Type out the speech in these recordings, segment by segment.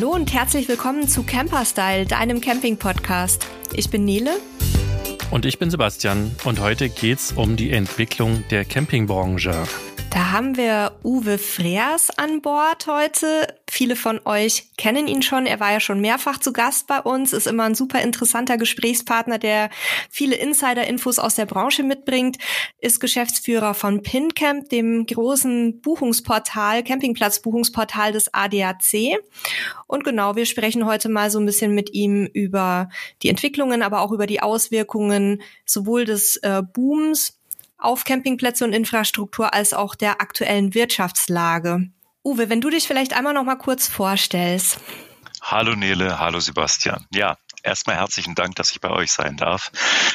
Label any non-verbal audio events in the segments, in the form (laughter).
Hallo und herzlich willkommen zu Camperstyle, deinem Camping-Podcast. Ich bin Nele. Und ich bin Sebastian und heute geht's um die Entwicklung der Campingbranche. Da haben wir Uwe Freers an Bord heute. Viele von euch kennen ihn schon. Er war ja schon mehrfach zu Gast bei uns, ist immer ein super interessanter Gesprächspartner, der viele Insider-Infos aus der Branche mitbringt, ist Geschäftsführer von PinCamp, dem großen Buchungsportal, Campingplatz-Buchungsportal des ADAC. Und genau, wir sprechen heute mal so ein bisschen mit ihm über die Entwicklungen, aber auch über die Auswirkungen sowohl des äh, Booms auf Campingplätze und Infrastruktur als auch der aktuellen Wirtschaftslage. Uwe, wenn du dich vielleicht einmal noch mal kurz vorstellst. Hallo Nele, hallo Sebastian. Ja, Erstmal herzlichen Dank, dass ich bei euch sein darf.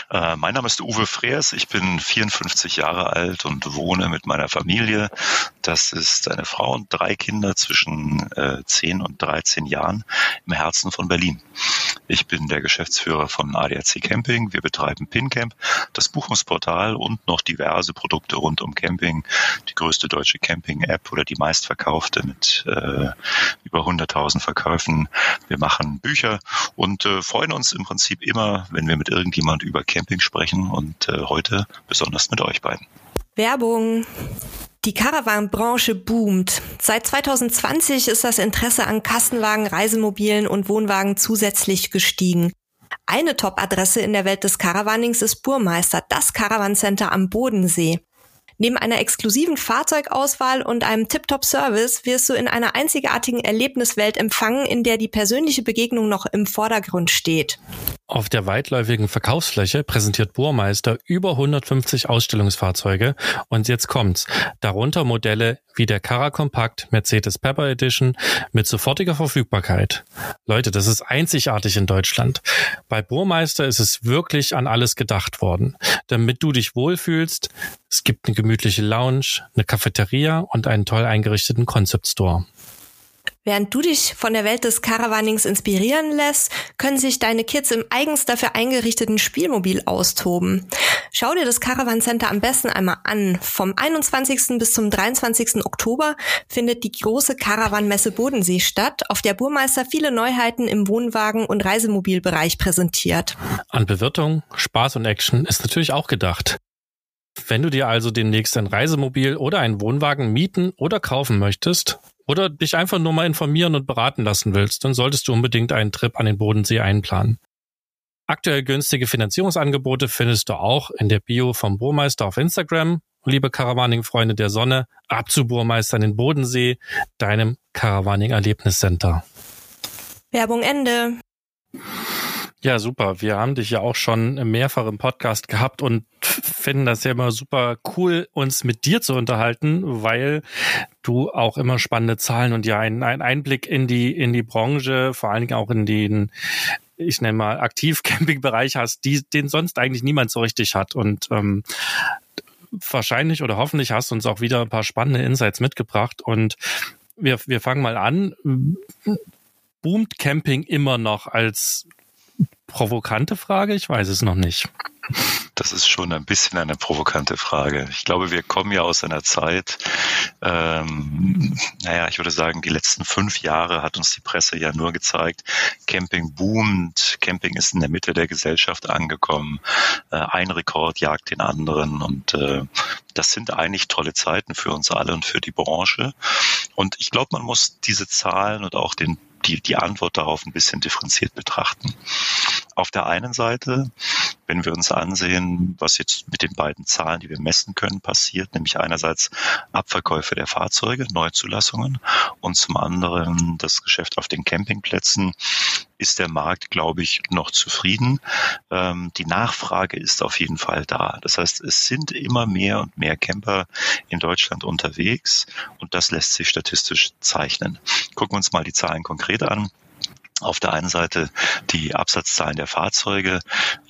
Äh, mein Name ist Uwe Freers. Ich bin 54 Jahre alt und wohne mit meiner Familie. Das ist eine Frau und drei Kinder zwischen äh, 10 und 13 Jahren im Herzen von Berlin. Ich bin der Geschäftsführer von ADAC Camping. Wir betreiben PinCamp, das Buchungsportal und noch diverse Produkte rund um Camping. Die größte deutsche Camping-App oder die meistverkaufte mit äh, über 100.000 Verkäufen. Wir machen Bücher und äh, freuen uns im Prinzip immer, wenn wir mit irgendjemand über Camping sprechen und äh, heute besonders mit euch beiden. Werbung. Die Caravan-Branche boomt. Seit 2020 ist das Interesse an Kastenwagen, Reisemobilen und Wohnwagen zusätzlich gestiegen. Eine Top-Adresse in der Welt des Caravannings ist Burmeister, das Caravan-Center am Bodensee. Neben einer exklusiven Fahrzeugauswahl und einem Tip-Top-Service wirst du in einer einzigartigen Erlebniswelt empfangen, in der die persönliche Begegnung noch im Vordergrund steht. Auf der weitläufigen Verkaufsfläche präsentiert Burmeister über 150 Ausstellungsfahrzeuge und jetzt kommt's. Darunter Modelle wie der Cara Compact Mercedes Pepper Edition mit sofortiger Verfügbarkeit. Leute, das ist einzigartig in Deutschland. Bei Burmeister ist es wirklich an alles gedacht worden. Damit du dich wohlfühlst, es gibt eine gemütliche Lounge, eine Cafeteria und einen toll eingerichteten Concept Store. Während du dich von der Welt des Caravannings inspirieren lässt, können sich deine Kids im eigens dafür eingerichteten Spielmobil austoben. Schau dir das Caravan Center am besten einmal an. Vom 21. bis zum 23. Oktober findet die große Caravan-Messe Bodensee statt, auf der Burmeister viele Neuheiten im Wohnwagen- und Reisemobilbereich präsentiert. An Bewirtung, Spaß und Action ist natürlich auch gedacht. Wenn du dir also demnächst ein Reisemobil oder einen Wohnwagen mieten oder kaufen möchtest, oder dich einfach nur mal informieren und beraten lassen willst, dann solltest du unbedingt einen Trip an den Bodensee einplanen. Aktuell günstige Finanzierungsangebote findest du auch in der Bio vom Burmeister auf Instagram. Liebe Caravaning-Freunde der Sonne, ab zu Burmeister in den Bodensee, deinem Caravaning-Erlebniscenter. Werbung Ende. Ja, super. Wir haben dich ja auch schon mehrfach im Podcast gehabt und finden das ja immer super cool, uns mit dir zu unterhalten, weil du auch immer spannende Zahlen und ja einen, einen Einblick in die, in die Branche, vor allen Dingen auch in den, ich nenne mal, Aktiv-Camping-Bereich hast, die, den sonst eigentlich niemand so richtig hat. Und ähm, wahrscheinlich oder hoffentlich hast du uns auch wieder ein paar spannende Insights mitgebracht. Und wir, wir fangen mal an. Boomt Camping immer noch als provokante Frage? Ich weiß es noch nicht. Das ist schon ein bisschen eine provokante Frage. Ich glaube, wir kommen ja aus einer Zeit, ähm, naja, ich würde sagen, die letzten fünf Jahre hat uns die Presse ja nur gezeigt, Camping boomt, Camping ist in der Mitte der Gesellschaft angekommen, äh, ein Rekord jagt den anderen und äh, das sind eigentlich tolle Zeiten für uns alle und für die Branche. Und ich glaube, man muss diese Zahlen und auch den die, die Antwort darauf ein bisschen differenziert betrachten. Auf der einen Seite, wenn wir uns ansehen, was jetzt mit den beiden Zahlen, die wir messen können, passiert, nämlich einerseits Abverkäufe der Fahrzeuge, Neuzulassungen und zum anderen das Geschäft auf den Campingplätzen, ist der Markt, glaube ich, noch zufrieden. Ähm, die Nachfrage ist auf jeden Fall da. Das heißt, es sind immer mehr und mehr Camper in Deutschland unterwegs und das lässt sich statistisch zeichnen. Gucken wir uns mal die Zahlen konkret an. Auf der einen Seite die Absatzzahlen der Fahrzeuge.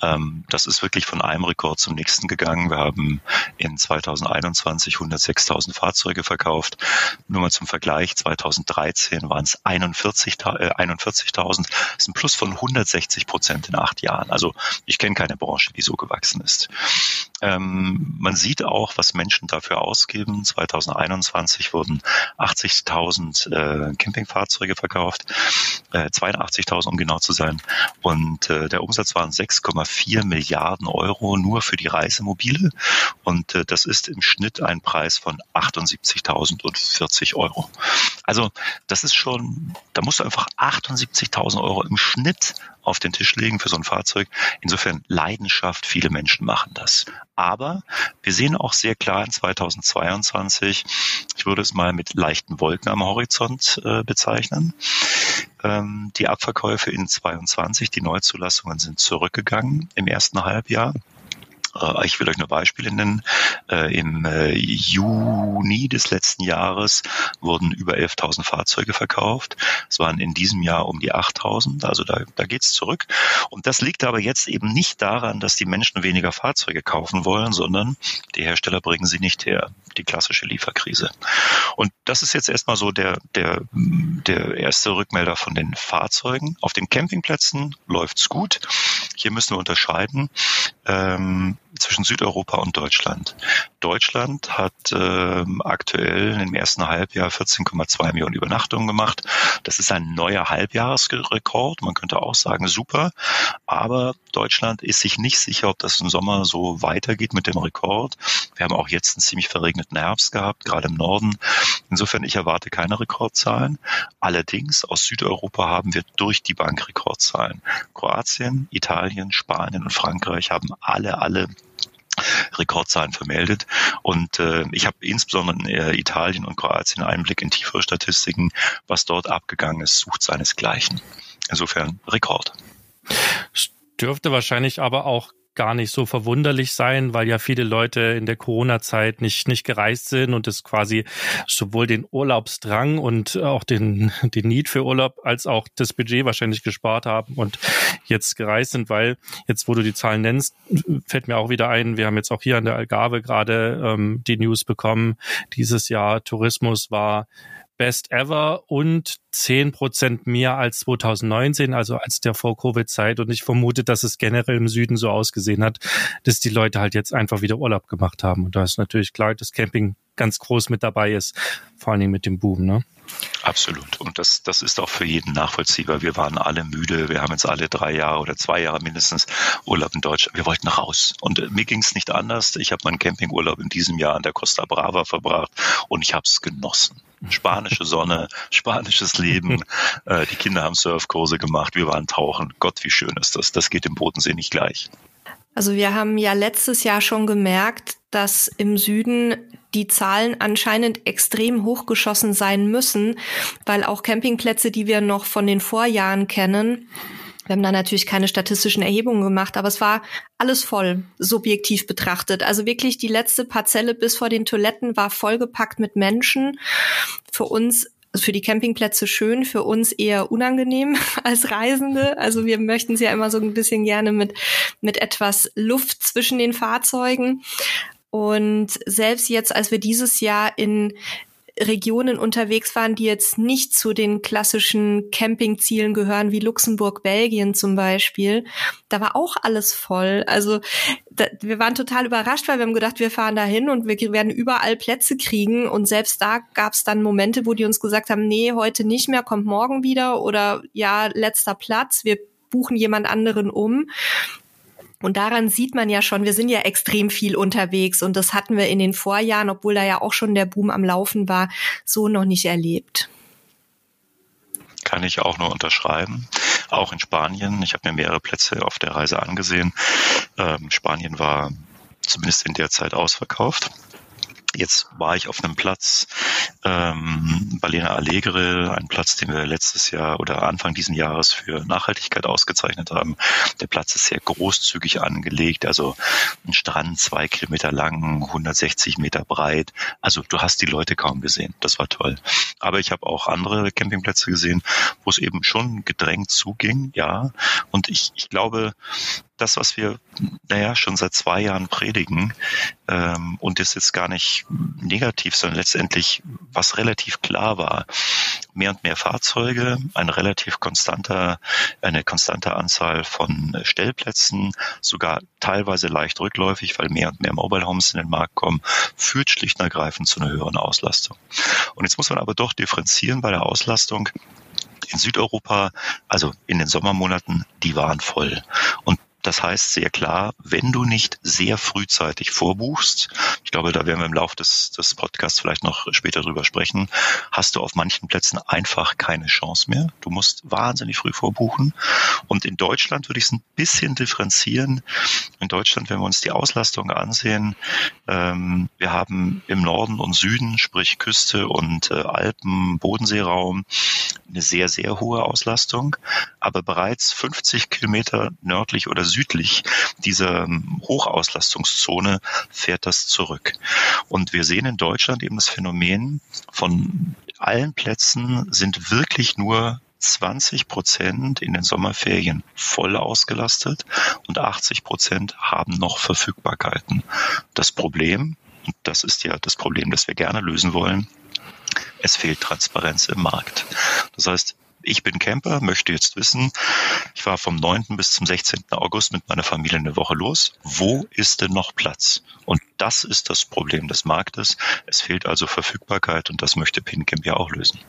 Ähm, das ist wirklich von einem Rekord zum nächsten gegangen. Wir haben in 2021 106.000 Fahrzeuge verkauft. Nur mal zum Vergleich, 2013 waren es 41.000. Äh, 41 das ist ein Plus von 160 Prozent in acht Jahren. Also ich kenne keine Branche, die so gewachsen ist. Ähm, man sieht auch, was Menschen dafür ausgeben. 2021 wurden 80.000 äh, Campingfahrzeuge verkauft, äh, 82.000 um genau zu sein. Und äh, der Umsatz waren 6,4 Milliarden Euro nur für die Reisemobile. Und äh, das ist im Schnitt ein Preis von 78.040 Euro. Also das ist schon, da musst du einfach 78.000 Euro im Schnitt auf den Tisch legen für so ein Fahrzeug. Insofern Leidenschaft, viele Menschen machen das. Aber wir sehen auch sehr klar in 2022, ich würde es mal mit leichten Wolken am Horizont äh, bezeichnen. Ähm, die Abverkäufe in 22, die Neuzulassungen sind zurückgegangen im ersten Halbjahr. Äh, ich will euch nur Beispiele nennen. Äh, Im äh, Juni des letzten Jahres wurden über 11.000 Fahrzeuge verkauft. Es waren in diesem Jahr um die 8.000. Also da, da geht's zurück. Und das liegt aber jetzt eben nicht daran, dass die Menschen weniger Fahrzeuge kaufen wollen, sondern die Hersteller bringen sie nicht her. Die klassische Lieferkrise. Und das ist jetzt erstmal so der, der, der erste Rückmelder von den Fahrzeugen. Auf den Campingplätzen läuft's gut. Hier müssen wir unterscheiden. Ähm, zwischen Südeuropa und Deutschland. Deutschland hat äh, aktuell im ersten Halbjahr 14,2 Millionen Übernachtungen gemacht. Das ist ein neuer Halbjahresrekord. Man könnte auch sagen, super. Aber Deutschland ist sich nicht sicher, ob das im Sommer so weitergeht mit dem Rekord. Wir haben auch jetzt einen ziemlich verregneten Herbst gehabt, gerade im Norden. Insofern, ich erwarte keine Rekordzahlen. Allerdings aus Südeuropa haben wir durch die Bank Rekordzahlen. Kroatien, Italien, Spanien und Frankreich haben alle, alle Rekordzahlen vermeldet. Und äh, ich habe insbesondere in äh, Italien und Kroatien Einblick in tiefere Statistiken. Was dort abgegangen ist, sucht seinesgleichen. Insofern Rekord. Dürfte wahrscheinlich aber auch gar nicht so verwunderlich sein, weil ja viele Leute in der Corona-Zeit nicht, nicht gereist sind und es quasi sowohl den Urlaubsdrang und auch den, (laughs) den Need für Urlaub als auch das Budget wahrscheinlich gespart haben und jetzt gereist sind, weil jetzt, wo du die Zahlen nennst, fällt mir auch wieder ein, wir haben jetzt auch hier an der Algarve gerade ähm, die News bekommen, dieses Jahr Tourismus war Best Ever und zehn Prozent mehr als 2019, also als der Vor-Covid-Zeit. Und ich vermute, dass es generell im Süden so ausgesehen hat, dass die Leute halt jetzt einfach wieder Urlaub gemacht haben. Und da ist natürlich klar, dass Camping ganz groß mit dabei ist, vor allen Dingen mit dem Boom. Ne? Absolut. Und das, das ist auch für jeden nachvollziehbar. Wir waren alle müde. Wir haben jetzt alle drei Jahre oder zwei Jahre mindestens Urlaub in Deutschland. Wir wollten raus. Und äh, mir ging es nicht anders. Ich habe meinen Campingurlaub in diesem Jahr an der Costa Brava verbracht und ich habe es genossen. Spanische Sonne, (laughs) spanisches Leben. (laughs) Äh, die Kinder haben Surfkurse gemacht. Wir waren tauchen. Gott, wie schön ist das. Das geht im Bodensee nicht gleich. Also wir haben ja letztes Jahr schon gemerkt, dass im Süden die Zahlen anscheinend extrem hochgeschossen sein müssen, weil auch Campingplätze, die wir noch von den Vorjahren kennen, wir haben da natürlich keine statistischen Erhebungen gemacht, aber es war alles voll, subjektiv betrachtet. Also wirklich die letzte Parzelle bis vor den Toiletten war vollgepackt mit Menschen. Für uns für die Campingplätze schön, für uns eher unangenehm (laughs) als Reisende. Also wir möchten sie ja immer so ein bisschen gerne mit, mit etwas Luft zwischen den Fahrzeugen. Und selbst jetzt, als wir dieses Jahr in Regionen unterwegs waren, die jetzt nicht zu den klassischen Campingzielen gehören, wie Luxemburg, Belgien zum Beispiel, da war auch alles voll. Also da, wir waren total überrascht, weil wir haben gedacht, wir fahren dahin und wir werden überall Plätze kriegen. Und selbst da gab es dann Momente, wo die uns gesagt haben, nee, heute nicht mehr, kommt morgen wieder oder ja, letzter Platz, wir buchen jemand anderen um. Und daran sieht man ja schon, wir sind ja extrem viel unterwegs und das hatten wir in den Vorjahren, obwohl da ja auch schon der Boom am Laufen war, so noch nicht erlebt. Kann ich auch nur unterschreiben. Auch in Spanien. Ich habe mir mehrere Plätze auf der Reise angesehen. Ähm, Spanien war zumindest in der Zeit ausverkauft. Jetzt war ich auf einem Platz, ähm, Balena Alegre, ein Platz, den wir letztes Jahr oder Anfang diesen Jahres für Nachhaltigkeit ausgezeichnet haben. Der Platz ist sehr großzügig angelegt, also ein Strand zwei Kilometer lang, 160 Meter breit. Also du hast die Leute kaum gesehen. Das war toll. Aber ich habe auch andere Campingplätze gesehen, wo es eben schon gedrängt zuging, ja. Und ich, ich glaube, das, was wir, naja, schon seit zwei Jahren predigen, ähm, und das jetzt gar nicht negativ, sondern letztendlich was relativ klar war. Mehr und mehr Fahrzeuge, ein relativ konstanter, eine konstante Anzahl von Stellplätzen, sogar teilweise leicht rückläufig, weil mehr und mehr Mobile Homes in den Markt kommen, führt schlicht und ergreifend zu einer höheren Auslastung. Und jetzt muss man aber doch differenzieren bei der Auslastung in Südeuropa, also in den Sommermonaten, die waren voll. Und das heißt sehr klar, wenn du nicht sehr frühzeitig vorbuchst, ich glaube, da werden wir im Laufe des, des Podcasts vielleicht noch später drüber sprechen, hast du auf manchen Plätzen einfach keine Chance mehr. Du musst wahnsinnig früh vorbuchen. Und in Deutschland würde ich es ein bisschen differenzieren. In Deutschland, wenn wir uns die Auslastung ansehen, ähm, wir haben im Norden und Süden, sprich Küste und äh, Alpen, Bodenseeraum, eine sehr, sehr hohe Auslastung. Aber bereits 50 Kilometer nördlich oder südlich dieser ähm, Hochauslastungszone fährt das zurück. Und wir sehen in Deutschland eben das Phänomen, von allen Plätzen sind wirklich nur 20 Prozent in den Sommerferien voll ausgelastet und 80 Prozent haben noch Verfügbarkeiten. Das Problem, das ist ja das Problem, das wir gerne lösen wollen, es fehlt Transparenz im Markt. Das heißt, ich bin Camper, möchte jetzt wissen, ich war vom 9. bis zum 16. August mit meiner Familie eine Woche los. Wo ist denn noch Platz? Und das ist das Problem des Marktes. Es fehlt also Verfügbarkeit und das möchte PinCamp ja auch lösen.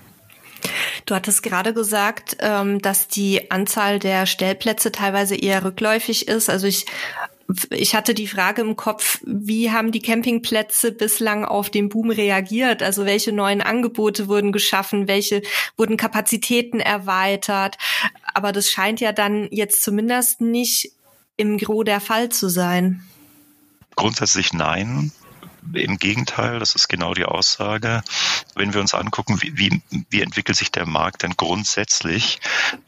Du hattest gerade gesagt, ähm, dass die Anzahl der Stellplätze teilweise eher rückläufig ist. Also ich ich hatte die Frage im Kopf, wie haben die Campingplätze bislang auf den Boom reagiert? Also welche neuen Angebote wurden geschaffen? Welche wurden Kapazitäten erweitert? Aber das scheint ja dann jetzt zumindest nicht im Gros der Fall zu sein. Grundsätzlich nein. Im Gegenteil, das ist genau die Aussage. Wenn wir uns angucken, wie, wie, wie entwickelt sich der Markt denn grundsätzlich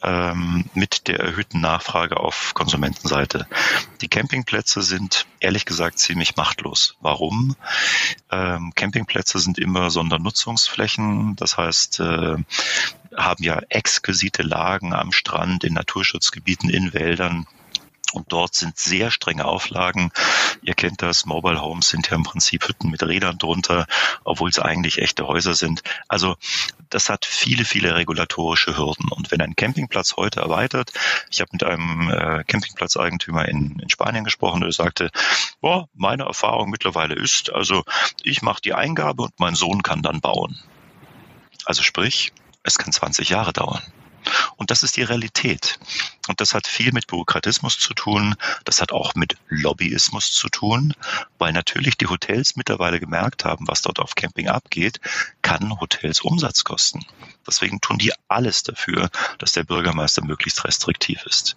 ähm, mit der erhöhten Nachfrage auf Konsumentenseite. Die Campingplätze sind ehrlich gesagt ziemlich machtlos. Warum? Ähm, Campingplätze sind immer Sondernutzungsflächen, das heißt, äh, haben ja exquisite Lagen am Strand, in Naturschutzgebieten, in Wäldern und dort sind sehr strenge Auflagen. Ihr kennt das, Mobile Homes sind ja im Prinzip Hütten mit Rädern drunter, obwohl es eigentlich echte Häuser sind. Also das hat viele, viele regulatorische Hürden. Und wenn ein Campingplatz heute erweitert, ich habe mit einem äh, Campingplatzeigentümer in, in Spanien gesprochen, der sagte, boah, meine Erfahrung mittlerweile ist, also ich mache die Eingabe und mein Sohn kann dann bauen. Also sprich, es kann 20 Jahre dauern. Und das ist die Realität. Und das hat viel mit Bürokratismus zu tun. Das hat auch mit Lobbyismus zu tun, weil natürlich die Hotels mittlerweile gemerkt haben, was dort auf Camping abgeht, kann Hotels Umsatz kosten. Deswegen tun die alles dafür, dass der Bürgermeister möglichst restriktiv ist.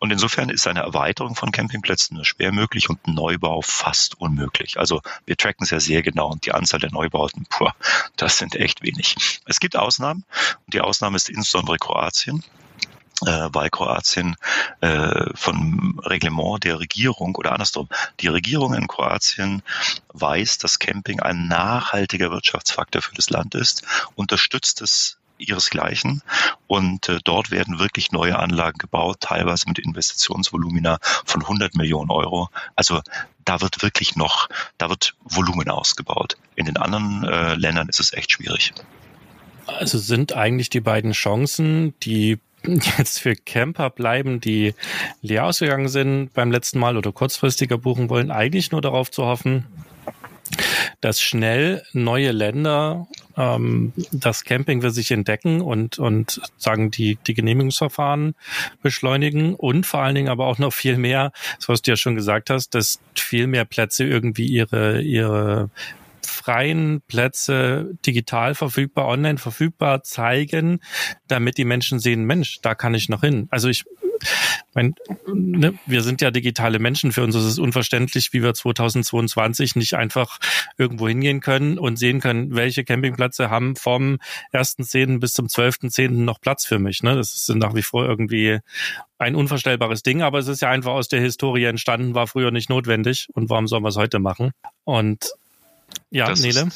Und insofern ist eine Erweiterung von Campingplätzen nur schwer möglich und Neubau fast unmöglich. Also wir tracken es ja sehr genau und die Anzahl der Neubauten, puh, das sind echt wenig. Es gibt Ausnahmen und die Ausnahme ist insbesondere Kroatien äh, weil Kroatien äh, vom Reglement der Regierung oder andersrum, die Regierung in Kroatien weiß, dass Camping ein nachhaltiger Wirtschaftsfaktor für das Land ist, unterstützt es ihresgleichen. Und äh, dort werden wirklich neue Anlagen gebaut, teilweise mit Investitionsvolumina von 100 Millionen Euro. Also da wird wirklich noch, da wird Volumen ausgebaut. In den anderen äh, Ländern ist es echt schwierig. Also sind eigentlich die beiden Chancen, die (laughs) jetzt für Camper bleiben, die leer ausgegangen sind beim letzten Mal oder kurzfristiger buchen wollen, eigentlich nur darauf zu hoffen, dass schnell neue Länder ähm, das Camping für sich entdecken und, und sagen, die, die Genehmigungsverfahren beschleunigen und vor allen Dingen aber auch noch viel mehr, das was du ja schon gesagt hast, dass viel mehr Plätze irgendwie ihre, ihre freien Plätze digital verfügbar, online verfügbar zeigen, damit die Menschen sehen, Mensch, da kann ich noch hin. Also ich mein, ne, wir sind ja digitale Menschen. Für uns ist es unverständlich, wie wir 2022 nicht einfach irgendwo hingehen können und sehen können, welche Campingplätze haben vom 1.10. bis zum 12.10. noch Platz für mich. Ne? Das ist nach wie vor irgendwie ein unvorstellbares Ding, aber es ist ja einfach aus der Historie entstanden, war früher nicht notwendig. Und warum sollen wir es heute machen? Und ja, das Nele?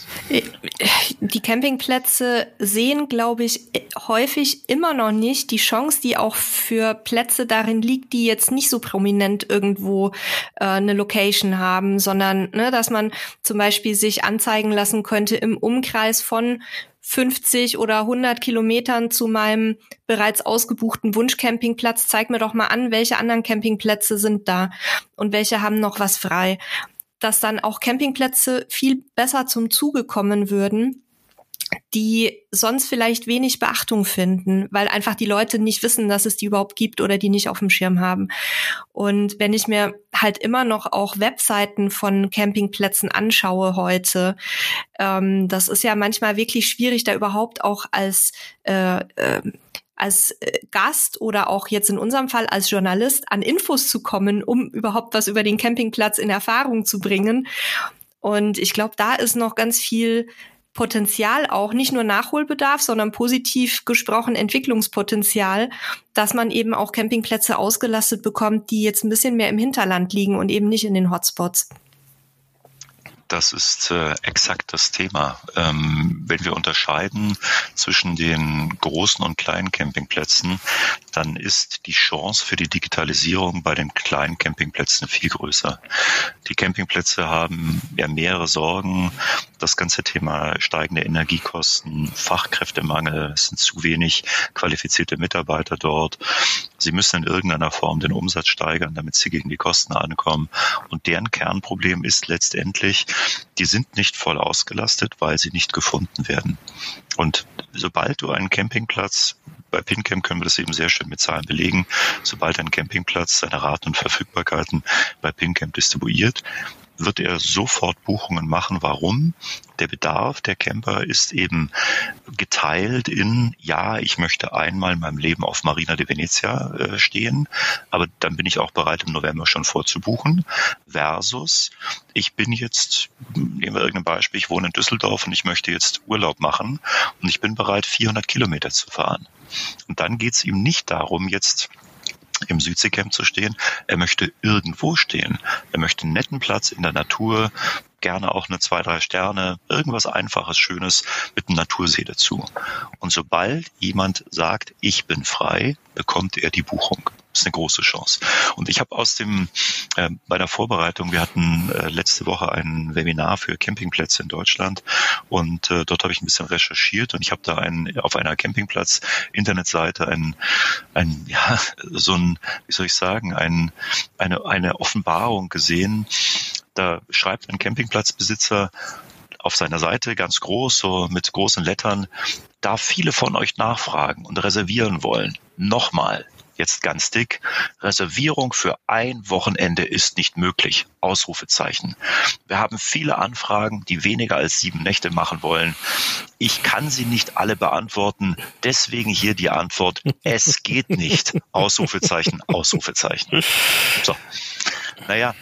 Die Campingplätze sehen, glaube ich, häufig immer noch nicht die Chance, die auch für Plätze darin liegt, die jetzt nicht so prominent irgendwo äh, eine Location haben, sondern ne, dass man zum Beispiel sich anzeigen lassen könnte im Umkreis von 50 oder 100 Kilometern zu meinem bereits ausgebuchten Wunschcampingplatz. Zeig mir doch mal an, welche anderen Campingplätze sind da und welche haben noch was frei. Dass dann auch Campingplätze viel besser zum Zuge kommen würden, die sonst vielleicht wenig Beachtung finden, weil einfach die Leute nicht wissen, dass es die überhaupt gibt oder die nicht auf dem Schirm haben. Und wenn ich mir halt immer noch auch Webseiten von Campingplätzen anschaue heute, ähm, das ist ja manchmal wirklich schwierig, da überhaupt auch als äh, äh, als Gast oder auch jetzt in unserem Fall als Journalist an Infos zu kommen, um überhaupt was über den Campingplatz in Erfahrung zu bringen. Und ich glaube, da ist noch ganz viel Potenzial auch, nicht nur Nachholbedarf, sondern positiv gesprochen Entwicklungspotenzial, dass man eben auch Campingplätze ausgelastet bekommt, die jetzt ein bisschen mehr im Hinterland liegen und eben nicht in den Hotspots. Das ist äh, exakt das Thema. Ähm, wenn wir unterscheiden zwischen den großen und kleinen Campingplätzen, dann ist die Chance für die Digitalisierung bei den kleinen Campingplätzen viel größer. Die Campingplätze haben ja mehrere Sorgen. Das ganze Thema steigende Energiekosten, Fachkräftemangel, es sind zu wenig qualifizierte Mitarbeiter dort. Sie müssen in irgendeiner Form den Umsatz steigern, damit sie gegen die Kosten ankommen. Und deren Kernproblem ist letztendlich, die sind nicht voll ausgelastet, weil sie nicht gefunden werden. Und sobald du einen Campingplatz bei PinCamp können wir das eben sehr schön mit Zahlen belegen. Sobald ein Campingplatz seine Raten und Verfügbarkeiten bei PinCamp distribuiert, wird er sofort Buchungen machen. Warum? Der Bedarf der Camper ist eben geteilt in, ja, ich möchte einmal in meinem Leben auf Marina de Venezia äh, stehen, aber dann bin ich auch bereit, im November schon vorzubuchen, versus, ich bin jetzt, nehmen wir irgendein Beispiel, ich wohne in Düsseldorf und ich möchte jetzt Urlaub machen und ich bin bereit, 400 Kilometer zu fahren. Und dann geht es ihm nicht darum, jetzt im Südseecamp zu stehen. Er möchte irgendwo stehen. Er möchte einen netten Platz in der Natur, gerne auch eine zwei, drei Sterne, irgendwas Einfaches, Schönes mit einem Natursee dazu. Und sobald jemand sagt, ich bin frei, bekommt er die Buchung. Das ist eine große Chance. Und ich habe aus dem, äh, bei der Vorbereitung, wir hatten äh, letzte Woche ein Webinar für Campingplätze in Deutschland und äh, dort habe ich ein bisschen recherchiert und ich habe da ein, auf einer Campingplatz-Internetseite ein, ein, (laughs) ja, so ein, wie soll ich sagen, ein, eine, eine Offenbarung gesehen. Da schreibt ein Campingplatzbesitzer, auf seiner Seite ganz groß, so mit großen Lettern, da viele von euch nachfragen und reservieren wollen, nochmal, jetzt ganz dick, Reservierung für ein Wochenende ist nicht möglich. Ausrufezeichen. Wir haben viele Anfragen, die weniger als sieben Nächte machen wollen. Ich kann sie nicht alle beantworten. Deswegen hier die Antwort. Es geht nicht. (laughs) Ausrufezeichen, Ausrufezeichen. So naja,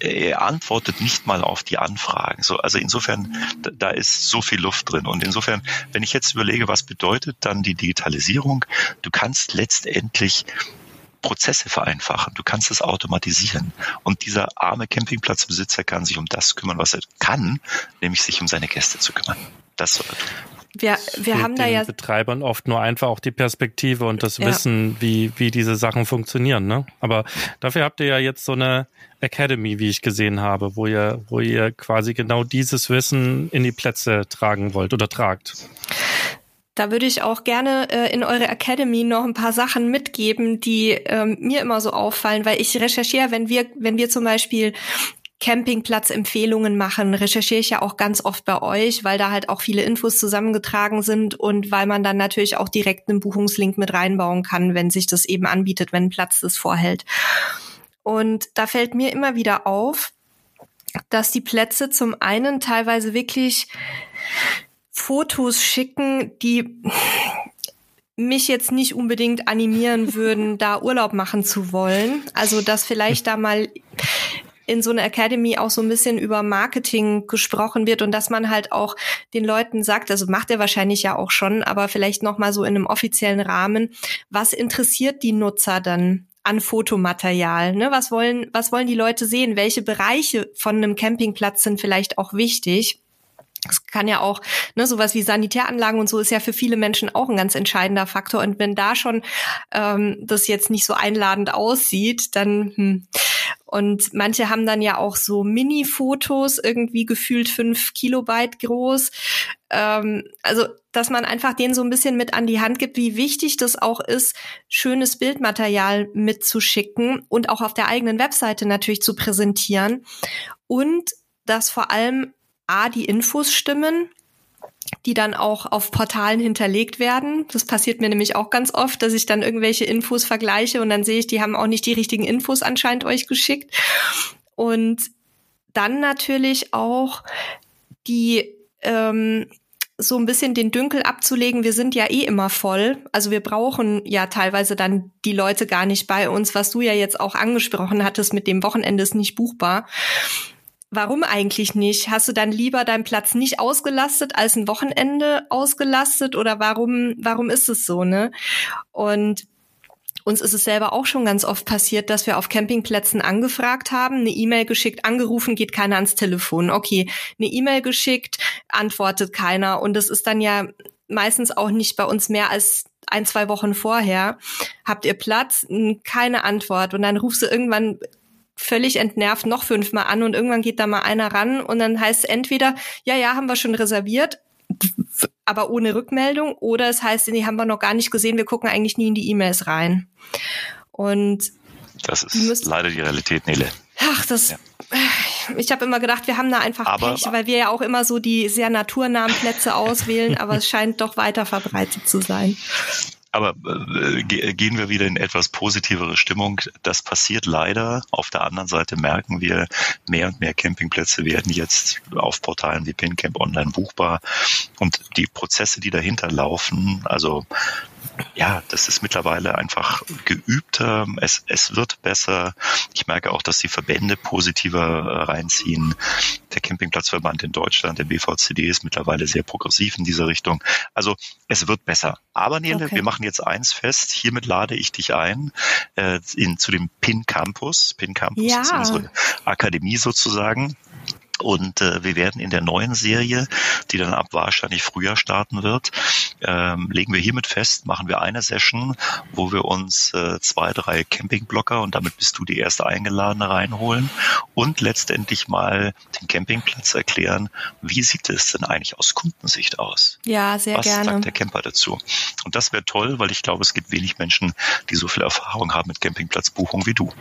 äh, er antwortet nicht mal auf die Anfragen. So, also insofern, da ist so viel Luft drin. Und insofern, wenn ich jetzt überlege, was bedeutet dann die Digitalisierung, du kannst letztendlich Prozesse vereinfachen. Du kannst es automatisieren. Und dieser arme Campingplatzbesitzer kann sich um das kümmern, was er kann, nämlich sich um seine Gäste zu kümmern. Das. Wir, wir haben da ja Betreibern oft nur einfach auch die Perspektive und das ja. Wissen, wie, wie diese Sachen funktionieren. Ne? Aber dafür habt ihr ja jetzt so eine Academy, wie ich gesehen habe, wo ihr, wo ihr quasi genau dieses Wissen in die Plätze tragen wollt oder tragt. Da würde ich auch gerne äh, in eure Academy noch ein paar Sachen mitgeben, die ähm, mir immer so auffallen, weil ich recherchiere, wenn wir, wenn wir zum Beispiel Campingplatzempfehlungen machen, recherchiere ich ja auch ganz oft bei euch, weil da halt auch viele Infos zusammengetragen sind und weil man dann natürlich auch direkt einen Buchungslink mit reinbauen kann, wenn sich das eben anbietet, wenn ein Platz das vorhält. Und da fällt mir immer wieder auf, dass die Plätze zum einen teilweise wirklich Fotos schicken, die mich jetzt nicht unbedingt animieren würden, (laughs) da Urlaub machen zu wollen. Also, dass vielleicht da mal in so einer Academy auch so ein bisschen über Marketing gesprochen wird und dass man halt auch den Leuten sagt, also macht er wahrscheinlich ja auch schon, aber vielleicht noch mal so in einem offiziellen Rahmen, was interessiert die Nutzer dann an Fotomaterial? Ne? Was wollen, was wollen die Leute sehen? Welche Bereiche von einem Campingplatz sind vielleicht auch wichtig? Es kann ja auch, ne, sowas wie Sanitäranlagen und so ist ja für viele Menschen auch ein ganz entscheidender Faktor. Und wenn da schon ähm, das jetzt nicht so einladend aussieht, dann hm. und manche haben dann ja auch so Mini-Fotos, irgendwie gefühlt fünf Kilobyte groß. Ähm, also, dass man einfach denen so ein bisschen mit an die Hand gibt, wie wichtig das auch ist, schönes Bildmaterial mitzuschicken und auch auf der eigenen Webseite natürlich zu präsentieren. Und dass vor allem A, die Infos stimmen, die dann auch auf Portalen hinterlegt werden. Das passiert mir nämlich auch ganz oft, dass ich dann irgendwelche Infos vergleiche und dann sehe ich, die haben auch nicht die richtigen Infos anscheinend euch geschickt. Und dann natürlich auch die ähm, so ein bisschen den Dünkel abzulegen. Wir sind ja eh immer voll. Also wir brauchen ja teilweise dann die Leute gar nicht bei uns, was du ja jetzt auch angesprochen hattest mit dem Wochenende ist nicht buchbar warum eigentlich nicht? Hast du dann lieber deinen Platz nicht ausgelastet als ein Wochenende ausgelastet oder warum, warum ist es so, ne? Und uns ist es selber auch schon ganz oft passiert, dass wir auf Campingplätzen angefragt haben, eine E-Mail geschickt, angerufen, geht keiner ans Telefon. Okay, eine E-Mail geschickt, antwortet keiner. Und das ist dann ja meistens auch nicht bei uns mehr als ein, zwei Wochen vorher. Habt ihr Platz? Keine Antwort. Und dann rufst du irgendwann völlig entnervt noch fünfmal an und irgendwann geht da mal einer ran und dann heißt es entweder, ja, ja, haben wir schon reserviert, aber ohne Rückmeldung, oder es heißt, nee, haben wir noch gar nicht gesehen, wir gucken eigentlich nie in die E-Mails rein. Und das ist leider die Realität, Nele. Ach, das. Ja. Ich habe immer gedacht, wir haben da einfach aber, Pech, weil wir ja auch immer so die sehr naturnahen Plätze auswählen, aber es scheint doch weiter verbreitet zu sein. Aber äh, gehen wir wieder in etwas positivere Stimmung. Das passiert leider. Auf der anderen Seite merken wir, mehr und mehr Campingplätze werden jetzt auf Portalen wie PinCamp online buchbar. Und die Prozesse, die dahinter laufen, also ja, das ist mittlerweile einfach geübter. Es, es wird besser. Ich merke auch, dass die Verbände positiver äh, reinziehen. Der Campingplatzverband in Deutschland, der BVCD, ist mittlerweile sehr progressiv in dieser Richtung. Also es wird besser. Aber Nele, okay. wir machen jetzt eins fest. Hiermit lade ich dich ein äh, in, zu dem PIN Campus. PIN Campus ja. ist unsere Akademie sozusagen. Und äh, wir werden in der neuen Serie, die dann ab wahrscheinlich Frühjahr starten wird, ähm, legen wir hiermit fest, machen wir eine Session, wo wir uns äh, zwei, drei Campingblocker und damit bist du die erste Eingeladene reinholen und letztendlich mal den Campingplatz erklären, wie sieht es denn eigentlich aus Kundensicht aus? Ja, sehr Was gerne. Was sagt der Camper dazu? Und das wäre toll, weil ich glaube, es gibt wenig Menschen, die so viel Erfahrung haben mit Campingplatzbuchung wie du.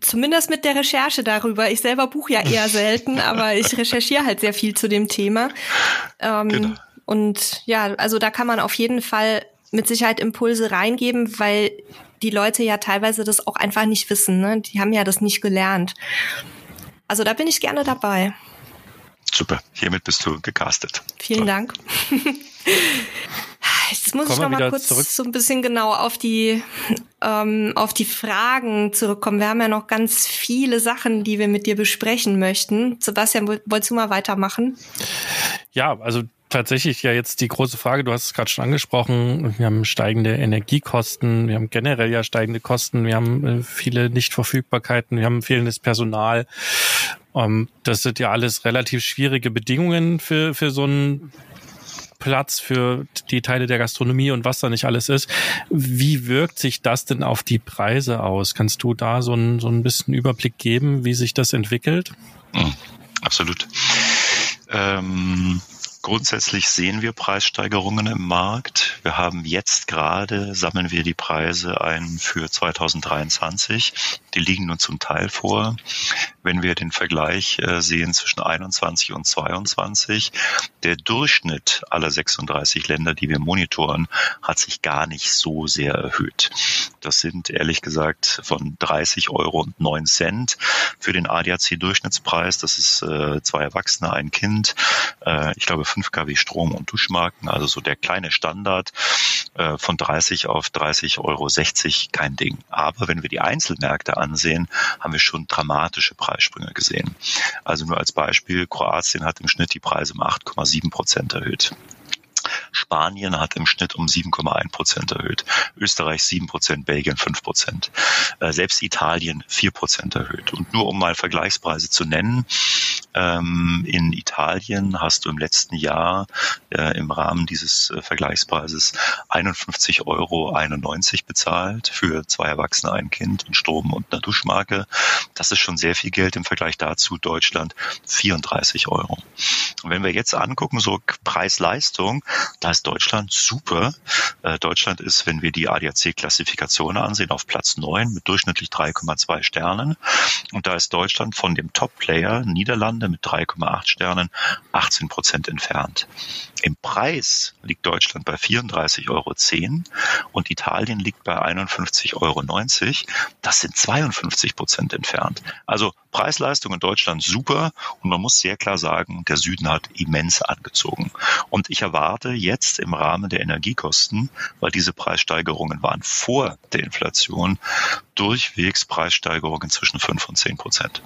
Zumindest mit der Recherche darüber. Ich selber buche ja eher (laughs) selten, aber ich (laughs) recherchiere halt sehr viel zu dem Thema. Ähm, genau. Und ja, also da kann man auf jeden Fall mit Sicherheit Impulse reingeben, weil die Leute ja teilweise das auch einfach nicht wissen. Ne? Die haben ja das nicht gelernt. Also da bin ich gerne dabei. Super, hiermit bist du gecastet. Vielen Toll. Dank. (laughs) Jetzt muss Kommen ich noch mal kurz zurück. so ein bisschen genau auf die ähm, auf die Fragen zurückkommen. Wir haben ja noch ganz viele Sachen, die wir mit dir besprechen möchten. Sebastian, wolltest du mal weitermachen? Ja, also tatsächlich ja jetzt die große Frage, du hast es gerade schon angesprochen, wir haben steigende Energiekosten, wir haben generell ja steigende Kosten, wir haben äh, viele Nichtverfügbarkeiten, wir haben fehlendes Personal. Ähm, das sind ja alles relativ schwierige Bedingungen für, für so einen Platz für die Teile der Gastronomie und was da nicht alles ist. Wie wirkt sich das denn auf die Preise aus? Kannst du da so ein, so ein bisschen Überblick geben, wie sich das entwickelt? Mhm, absolut. Ähm Grundsätzlich sehen wir Preissteigerungen im Markt. Wir haben jetzt gerade, sammeln wir die Preise ein für 2023. Die liegen nun zum Teil vor. Wenn wir den Vergleich äh, sehen zwischen 21 und 22, der Durchschnitt aller 36 Länder, die wir monitoren, hat sich gar nicht so sehr erhöht. Das sind ehrlich gesagt von 30 Euro und 9 Cent für den ADAC-Durchschnittspreis. Das ist äh, zwei Erwachsene, ein Kind. Äh, ich glaube 5 kW Strom und Duschmarken, also so der kleine Standard äh, von 30 auf 30,60 Euro kein Ding. Aber wenn wir die Einzelmärkte ansehen, haben wir schon dramatische Preissprünge gesehen. Also nur als Beispiel, Kroatien hat im Schnitt die Preise um 8,7 Prozent erhöht. Spanien hat im Schnitt um 7,1 Prozent erhöht, Österreich 7 Prozent, Belgien 5 Prozent, äh, selbst Italien 4 Prozent erhöht. Und nur um mal Vergleichspreise zu nennen, Ähm, in Italien hast du im letzten Jahr äh, im Rahmen dieses äh, Vergleichspreises 51,91 Euro bezahlt für zwei Erwachsene, ein Kind und Strom und eine Duschmarke. Das ist schon sehr viel Geld im Vergleich dazu. Deutschland 34 Euro. Und wenn wir jetzt angucken, so Preis-Leistung, da ist Deutschland super. Äh, Deutschland ist, wenn wir die ADAC-Klassifikation ansehen, auf Platz 9 mit durchschnittlich 3,2 Sternen. Und da ist Deutschland von dem Top-Player Niederlande mit 3,8 Sternen 18 Prozent entfernt. Im Preis liegt Deutschland bei 34,10 Euro und Italien liegt bei 51,90 Euro. Das sind 52 Prozent entfernt. Also Preis-Leistung in Deutschland super und man muss sehr klar sagen, der Süden hat immens angezogen. Und ich erwarte jetzt im Rahmen der Energiekosten, weil diese Preissteigerungen waren vor der Inflation, durchwegs Preissteigerungen zwischen 5 und 10 Prozent.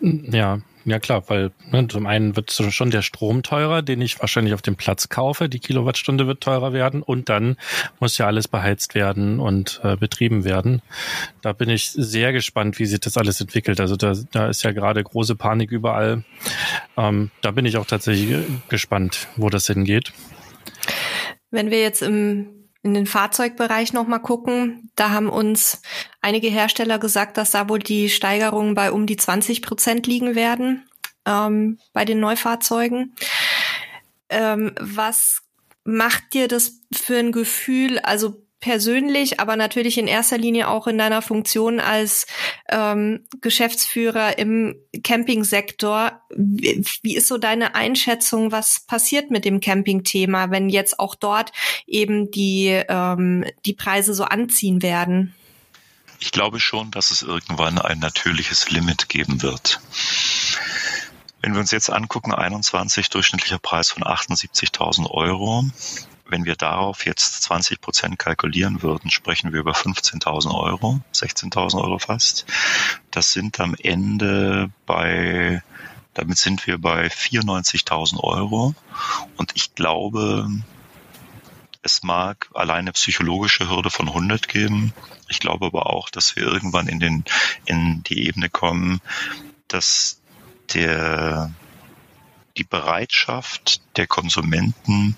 Ja, ja klar, weil ne, zum einen wird schon der Strom teurer, den ich wahrscheinlich auf dem Platz kaufe. Die Kilowattstunde wird teurer werden und dann muss ja alles beheizt werden und äh, betrieben werden. Da bin ich sehr gespannt, wie sich das alles entwickelt. Also da, da ist ja gerade große Panik überall. Ähm, da bin ich auch tatsächlich gespannt, wo das hingeht. Wenn wir jetzt im in den Fahrzeugbereich nochmal gucken, da haben uns einige Hersteller gesagt, dass da wohl die Steigerungen bei um die 20 Prozent liegen werden ähm, bei den Neufahrzeugen. Ähm, was macht dir das für ein Gefühl? Also persönlich, aber natürlich in erster Linie auch in deiner Funktion als ähm, Geschäftsführer im Campingsektor. Wie, wie ist so deine Einschätzung, was passiert mit dem Campingthema, wenn jetzt auch dort eben die, ähm, die Preise so anziehen werden? Ich glaube schon, dass es irgendwann ein natürliches Limit geben wird. Wenn wir uns jetzt angucken, 21 durchschnittlicher Preis von 78.000 Euro, wenn wir darauf jetzt 20 Prozent kalkulieren würden, sprechen wir über 15.000 Euro, 16.000 Euro fast. Das sind am Ende bei, damit sind wir bei 94.000 Euro. Und ich glaube, es mag alleine psychologische Hürde von 100 geben. Ich glaube aber auch, dass wir irgendwann in den, in die Ebene kommen, dass der, die Bereitschaft der Konsumenten,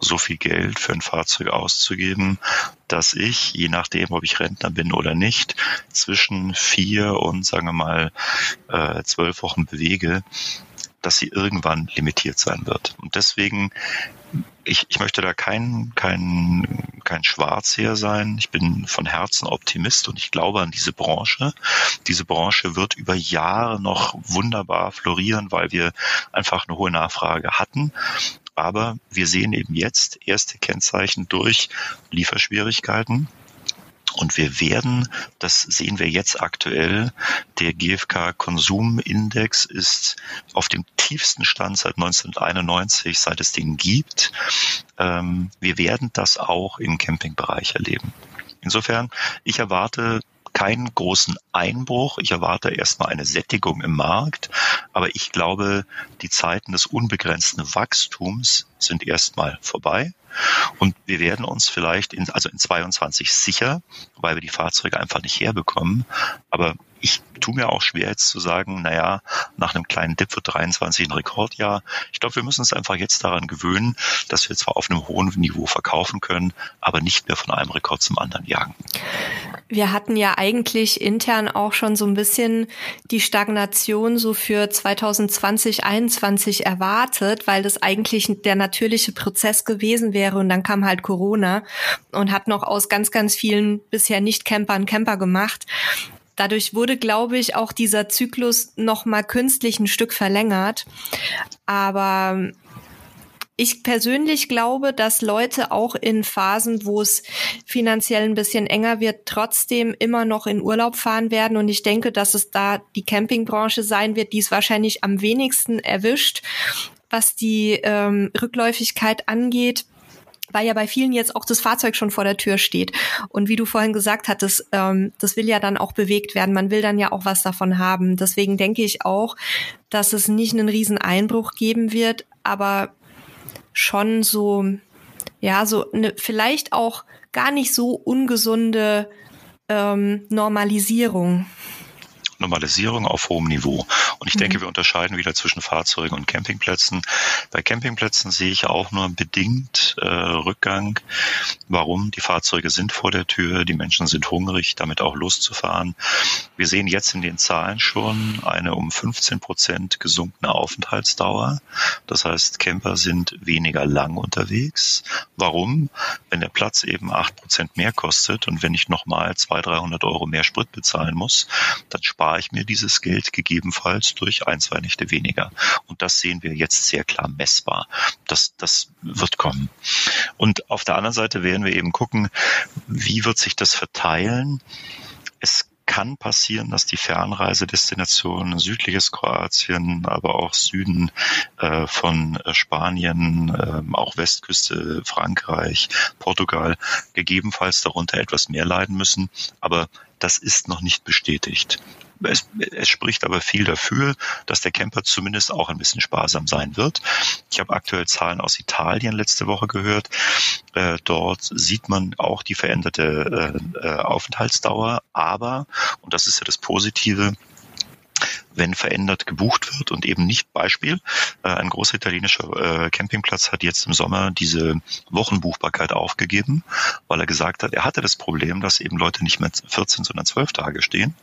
so viel Geld für ein Fahrzeug auszugeben, dass ich, je nachdem, ob ich Rentner bin oder nicht, zwischen vier und sagen wir mal äh, zwölf Wochen bewege, dass sie irgendwann limitiert sein wird. Und deswegen ich, ich möchte da kein, kein, kein Schwarzseher sein. Ich bin von Herzen Optimist und ich glaube an diese Branche. Diese Branche wird über Jahre noch wunderbar florieren, weil wir einfach eine hohe Nachfrage hatten. Aber wir sehen eben jetzt erste Kennzeichen durch Lieferschwierigkeiten. Und wir werden, das sehen wir jetzt aktuell, der GfK Konsumindex ist auf dem tiefsten Stand seit 1991, seit es den gibt. Ähm, wir werden das auch im Campingbereich erleben. Insofern, ich erwarte keinen großen Einbruch. Ich erwarte erstmal eine Sättigung im Markt. Aber ich glaube, die Zeiten des unbegrenzten Wachstums sind erstmal vorbei. Und wir werden uns vielleicht in, also in 22 sicher, weil wir die Fahrzeuge einfach nicht herbekommen. Aber ich tue mir auch schwer jetzt zu sagen, naja, nach einem kleinen Dip wird 23 ein Rekordjahr. Ich glaube, wir müssen uns einfach jetzt daran gewöhnen, dass wir zwar auf einem hohen Niveau verkaufen können, aber nicht mehr von einem Rekord zum anderen jagen. Wir hatten ja eigentlich intern auch schon so ein bisschen die Stagnation so für 2020, 2021 erwartet, weil das eigentlich der natürliche Prozess gewesen wäre und dann kam halt Corona und hat noch aus ganz, ganz vielen bisher nicht Campern Camper gemacht. Dadurch wurde, glaube ich, auch dieser Zyklus noch mal künstlich ein Stück verlängert. Aber ich persönlich glaube, dass Leute auch in Phasen, wo es finanziell ein bisschen enger wird, trotzdem immer noch in Urlaub fahren werden. Und ich denke, dass es da die Campingbranche sein wird, die es wahrscheinlich am wenigsten erwischt, was die ähm, Rückläufigkeit angeht weil ja bei vielen jetzt auch das Fahrzeug schon vor der Tür steht. Und wie du vorhin gesagt hattest, ähm, das will ja dann auch bewegt werden. Man will dann ja auch was davon haben. Deswegen denke ich auch, dass es nicht einen riesen Einbruch geben wird, aber schon so, ja, so eine vielleicht auch gar nicht so ungesunde ähm, Normalisierung. Normalisierung auf hohem Niveau. Und ich mhm. denke, wir unterscheiden wieder zwischen Fahrzeugen und Campingplätzen. Bei Campingplätzen sehe ich auch nur bedingt äh, Rückgang. Warum? Die Fahrzeuge sind vor der Tür, die Menschen sind hungrig, damit auch loszufahren. Wir sehen jetzt in den Zahlen schon eine um 15 Prozent gesunkene Aufenthaltsdauer. Das heißt, Camper sind weniger lang unterwegs. Warum? Wenn der Platz eben acht Prozent mehr kostet und wenn ich nochmal 200, 300 Euro mehr Sprit bezahlen muss, dann spare ich mir dieses Geld gegebenenfalls durch ein, zwei Nächte weniger. Und das sehen wir jetzt sehr klar messbar. Das, das wird kommen. Und auf der anderen Seite werden wir eben gucken, wie wird sich das verteilen. Es kann passieren, dass die Fernreisedestinationen südliches Kroatien, aber auch Süden äh, von äh, Spanien, äh, auch Westküste Frankreich, Portugal gegebenenfalls darunter etwas mehr leiden müssen. Aber das ist noch nicht bestätigt. Es, es spricht aber viel dafür, dass der Camper zumindest auch ein bisschen sparsam sein wird. Ich habe aktuell Zahlen aus Italien letzte Woche gehört. Äh, dort sieht man auch die veränderte äh, äh Aufenthaltsdauer, aber, und das ist ja das Positive, wenn verändert gebucht wird und eben nicht Beispiel. Äh, ein großer italienischer äh, Campingplatz hat jetzt im Sommer diese Wochenbuchbarkeit aufgegeben, weil er gesagt hat, er hatte das Problem, dass eben Leute nicht mehr 14, sondern 12 Tage stehen.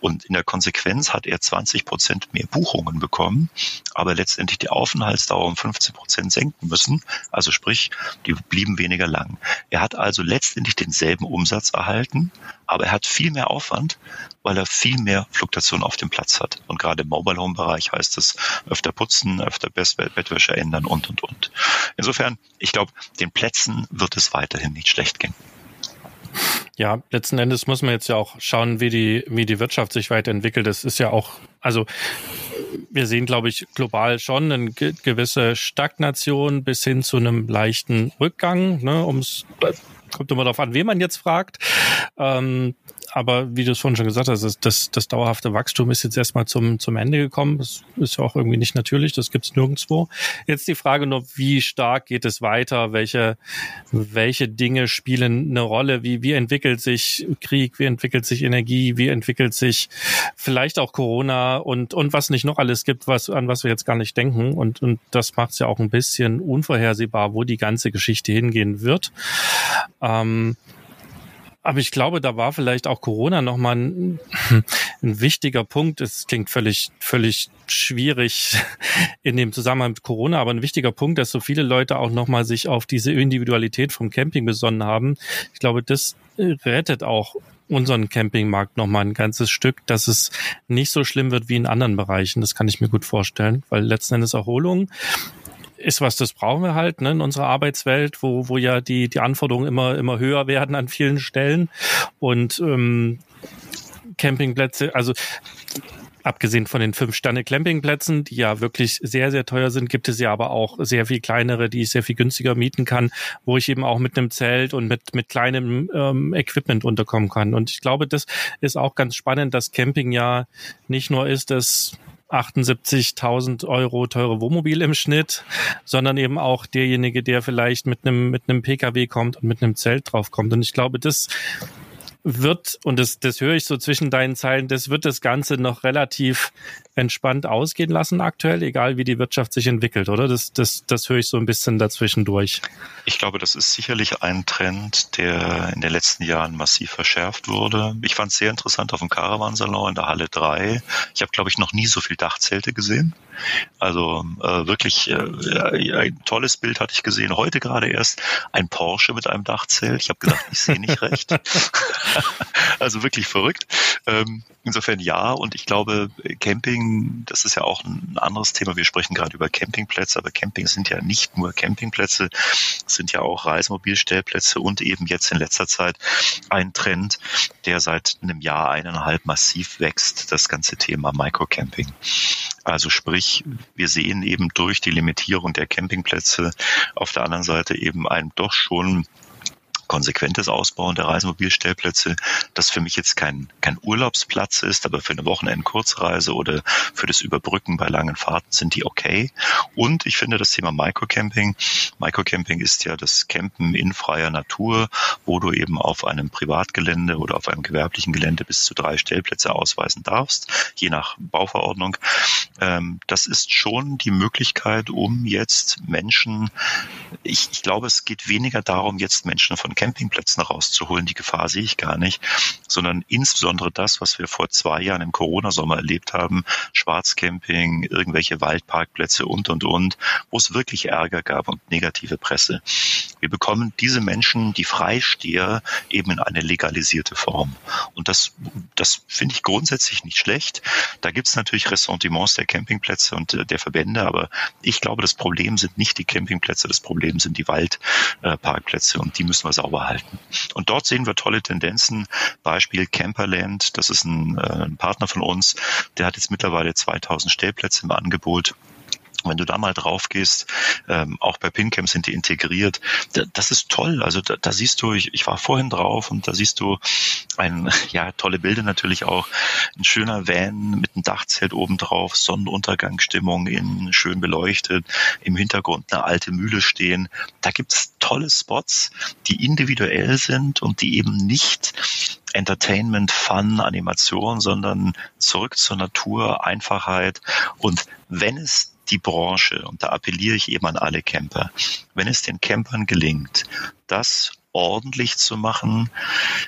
Und in der Konsequenz hat er 20 Prozent mehr Buchungen bekommen, aber letztendlich die Aufenthaltsdauer um 15 Prozent senken müssen. Also sprich, die blieben weniger lang. Er hat also letztendlich denselben Umsatz erhalten, aber er hat viel mehr Aufwand, weil er viel mehr Fluktuation auf dem Platz hat. Und gerade im Mobile Home Bereich heißt es öfter putzen, öfter Bettwäsche ändern und, und, und. Insofern, ich glaube, den Plätzen wird es weiterhin nicht schlecht gehen. Ja, letzten Endes muss man jetzt ja auch schauen, wie die, wie die Wirtschaft sich weiterentwickelt. Das ist ja auch, also wir sehen, glaube ich, global schon eine gewisse Stagnation bis hin zu einem leichten Rückgang, ne, ums kommt immer darauf an, wen man jetzt fragt. Ähm, aber wie du es vorhin schon gesagt hast, das, das, das dauerhafte Wachstum ist jetzt erstmal zum, zum Ende gekommen. Das ist ja auch irgendwie nicht natürlich, das gibt es nirgendwo. Jetzt die Frage nur, wie stark geht es weiter? Welche, welche Dinge spielen eine Rolle? Wie, wie entwickelt sich Krieg? Wie entwickelt sich Energie? Wie entwickelt sich vielleicht auch Corona und, und was nicht noch alles gibt, was, an was wir jetzt gar nicht denken? Und, und das macht es ja auch ein bisschen unvorhersehbar, wo die ganze Geschichte hingehen wird. Ähm, aber ich glaube, da war vielleicht auch Corona nochmal ein, ein wichtiger Punkt. Es klingt völlig, völlig schwierig in dem Zusammenhang mit Corona, aber ein wichtiger Punkt, dass so viele Leute auch nochmal sich auf diese Individualität vom Camping besonnen haben. Ich glaube, das rettet auch unseren Campingmarkt nochmal ein ganzes Stück, dass es nicht so schlimm wird wie in anderen Bereichen. Das kann ich mir gut vorstellen, weil letzten Endes Erholung ist was, das brauchen wir halt ne, in unserer Arbeitswelt, wo, wo ja die, die Anforderungen immer, immer höher werden an vielen Stellen. Und ähm, Campingplätze, also abgesehen von den fünf Sterne Campingplätzen, die ja wirklich sehr, sehr teuer sind, gibt es ja aber auch sehr viel kleinere, die ich sehr viel günstiger mieten kann, wo ich eben auch mit einem Zelt und mit, mit kleinem ähm, Equipment unterkommen kann. Und ich glaube, das ist auch ganz spannend, dass Camping ja nicht nur ist, dass 78.000 Euro teure Wohnmobil im Schnitt, sondern eben auch derjenige, der vielleicht mit einem, mit einem Pkw kommt und mit einem Zelt drauf kommt. Und ich glaube, das wird, und das, das höre ich so zwischen deinen Zeilen, das wird das Ganze noch relativ entspannt ausgehen lassen aktuell, egal wie die Wirtschaft sich entwickelt, oder? Das, das, das höre ich so ein bisschen dazwischen durch. Ich glaube, das ist sicherlich ein Trend, der in den letzten Jahren massiv verschärft wurde. Ich fand es sehr interessant auf dem Caravansalon in der Halle 3. Ich habe, glaube ich, noch nie so viel Dachzelte gesehen. Also äh, wirklich äh, ein tolles Bild hatte ich gesehen. Heute gerade erst ein Porsche mit einem Dachzelt. Ich habe gedacht, ich sehe nicht recht. (laughs) also wirklich verrückt. Ähm, insofern ja. Und ich glaube, Camping, das ist ja auch ein anderes Thema. Wir sprechen gerade über Campingplätze, aber Camping sind ja nicht nur Campingplätze, sind ja auch Reisemobilstellplätze und eben jetzt in letzter Zeit ein Trend, der seit einem Jahr, eineinhalb massiv wächst, das ganze Thema Microcamping. Also sprich, wir sehen eben durch die Limitierung der Campingplätze auf der anderen Seite eben ein doch schon konsequentes Ausbauen der Reisemobilstellplätze, das für mich jetzt kein, kein Urlaubsplatz ist, aber für eine Wochenend-Kurzreise oder für das Überbrücken bei langen Fahrten sind die okay. Und ich finde das Thema Microcamping. Microcamping ist ja das Campen in freier Natur, wo du eben auf einem Privatgelände oder auf einem gewerblichen Gelände bis zu drei Stellplätze ausweisen darfst, je nach Bauverordnung. Ähm, das ist schon die Möglichkeit, um jetzt Menschen, ich, ich glaube, es geht weniger darum, jetzt Menschen von Campingplätzen rauszuholen, die Gefahr sehe ich gar nicht, sondern insbesondere das, was wir vor zwei Jahren im Corona-Sommer erlebt haben, Schwarzcamping, irgendwelche Waldparkplätze und, und, und, wo es wirklich Ärger gab und negative Presse. Wir bekommen diese Menschen, die Freisteher, eben in eine legalisierte Form. Und das, das finde ich grundsätzlich nicht schlecht. Da gibt es natürlich Ressentiments der Campingplätze und äh, der Verbände, aber ich glaube, das Problem sind nicht die Campingplätze, das Problem sind die Waldparkplätze und die müssen wir sauber halten. Und dort sehen wir tolle Tendenzen. Beispiel Camperland, das ist ein, äh, ein Partner von uns, der hat jetzt mittlerweile 2000 Stellplätze im Angebot. Wenn du da mal drauf gehst, ähm, auch bei Pincam sind die integriert. Da, das ist toll. Also da, da siehst du, ich, ich war vorhin drauf und da siehst du ein, (laughs) ja, tolle Bilder natürlich auch. Ein schöner Van mit einem Dachzelt oben drauf, Sonnenuntergangsstimmung in schön beleuchtet, im Hintergrund eine alte Mühle stehen. Da gibt's tolle Spots, die individuell sind und die eben nicht Entertainment, Fun, Animation, sondern zurück zur Natur, Einfachheit. Und wenn es die Branche, und da appelliere ich eben an alle Camper, wenn es den Campern gelingt, das ordentlich zu machen,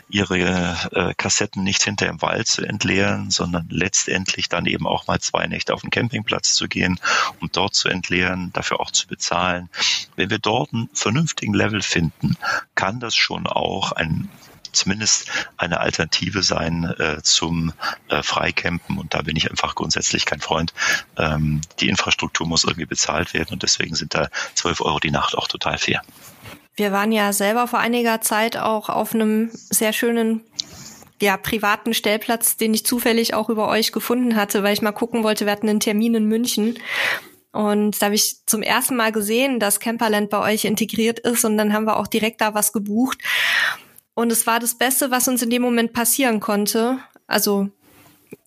ihre äh, Kassetten nicht hinter im Wald zu entleeren, sondern letztendlich dann eben auch mal zwei Nächte auf den Campingplatz zu gehen, um dort zu entleeren, dafür auch zu bezahlen. Wenn wir dort einen vernünftigen Level finden, kann das schon auch ein zumindest eine Alternative sein äh, zum äh, Freicampen. Und da bin ich einfach grundsätzlich kein Freund. Ähm, die Infrastruktur muss irgendwie bezahlt werden und deswegen sind da 12 Euro die Nacht auch total fair. Wir waren ja selber vor einiger Zeit auch auf einem sehr schönen ja, privaten Stellplatz, den ich zufällig auch über euch gefunden hatte, weil ich mal gucken wollte, wir hatten einen Termin in München. Und da habe ich zum ersten Mal gesehen, dass Camperland bei euch integriert ist und dann haben wir auch direkt da was gebucht. Und es war das Beste, was uns in dem Moment passieren konnte. Also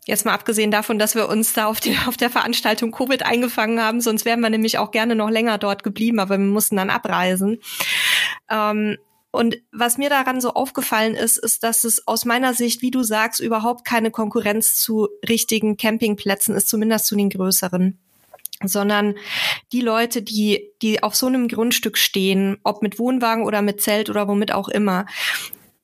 Jetzt mal abgesehen davon, dass wir uns da auf, die, auf der Veranstaltung Covid eingefangen haben, sonst wären wir nämlich auch gerne noch länger dort geblieben, aber wir mussten dann abreisen. Ähm, und was mir daran so aufgefallen ist, ist, dass es aus meiner Sicht, wie du sagst, überhaupt keine Konkurrenz zu richtigen Campingplätzen ist, zumindest zu den größeren sondern die Leute, die, die auf so einem Grundstück stehen, ob mit Wohnwagen oder mit Zelt oder womit auch immer,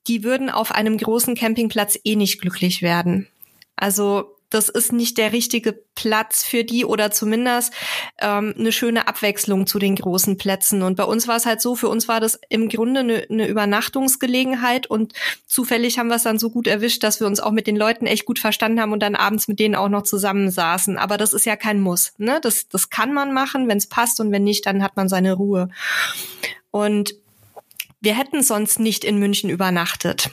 die würden auf einem großen Campingplatz eh nicht glücklich werden. Also das ist nicht der richtige Platz für die oder zumindest ähm, eine schöne Abwechslung zu den großen Plätzen. Und bei uns war es halt so, für uns war das im Grunde eine, eine Übernachtungsgelegenheit und zufällig haben wir es dann so gut erwischt, dass wir uns auch mit den Leuten echt gut verstanden haben und dann abends mit denen auch noch zusammensaßen. Aber das ist ja kein Muss. Ne? Das, das kann man machen, wenn es passt und wenn nicht, dann hat man seine Ruhe. Und wir hätten sonst nicht in München übernachtet,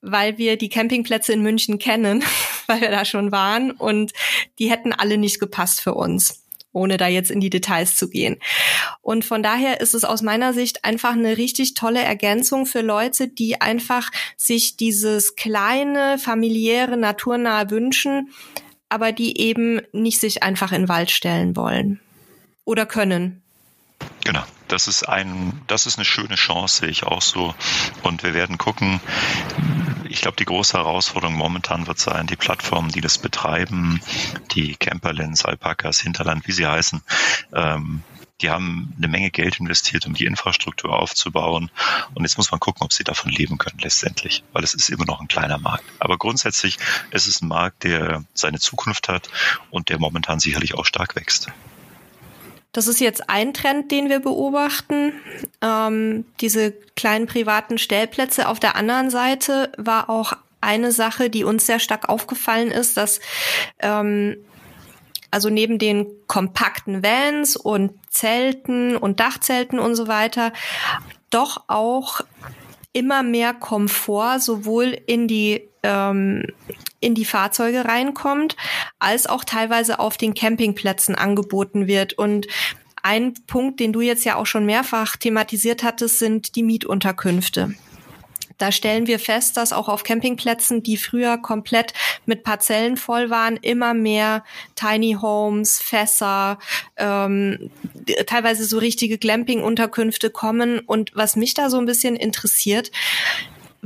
weil wir die Campingplätze in München kennen, (laughs) weil wir da schon waren und die hätten alle nicht gepasst für uns ohne da jetzt in die Details zu gehen. Und von daher ist es aus meiner Sicht einfach eine richtig tolle Ergänzung für Leute, die einfach sich dieses kleine, familiäre, naturnahe wünschen, aber die eben nicht sich einfach in den Wald stellen wollen oder können. Genau das ist ein, das ist eine schöne Chance, sehe ich auch so. Und wir werden gucken. Ich glaube, die große Herausforderung momentan wird sein, die Plattformen, die das betreiben, die Camperlands, Alpacas, Hinterland, wie sie heißen, ähm, die haben eine Menge Geld investiert, um die Infrastruktur aufzubauen. Und jetzt muss man gucken, ob sie davon leben können letztendlich, weil es ist immer noch ein kleiner Markt. Aber grundsätzlich ist es ein Markt, der seine Zukunft hat und der momentan sicherlich auch stark wächst. Das ist jetzt ein Trend, den wir beobachten. Ähm, diese kleinen privaten Stellplätze. Auf der anderen Seite war auch eine Sache, die uns sehr stark aufgefallen ist, dass ähm, also neben den kompakten Vans und Zelten und Dachzelten und so weiter, doch auch immer mehr Komfort sowohl in die ähm, in die Fahrzeuge reinkommt, als auch teilweise auf den Campingplätzen angeboten wird. Und ein Punkt, den du jetzt ja auch schon mehrfach thematisiert hattest, sind die Mietunterkünfte. Da stellen wir fest, dass auch auf Campingplätzen, die früher komplett mit Parzellen voll waren, immer mehr Tiny Homes, Fässer, ähm, teilweise so richtige Glamping-Unterkünfte kommen. Und was mich da so ein bisschen interessiert,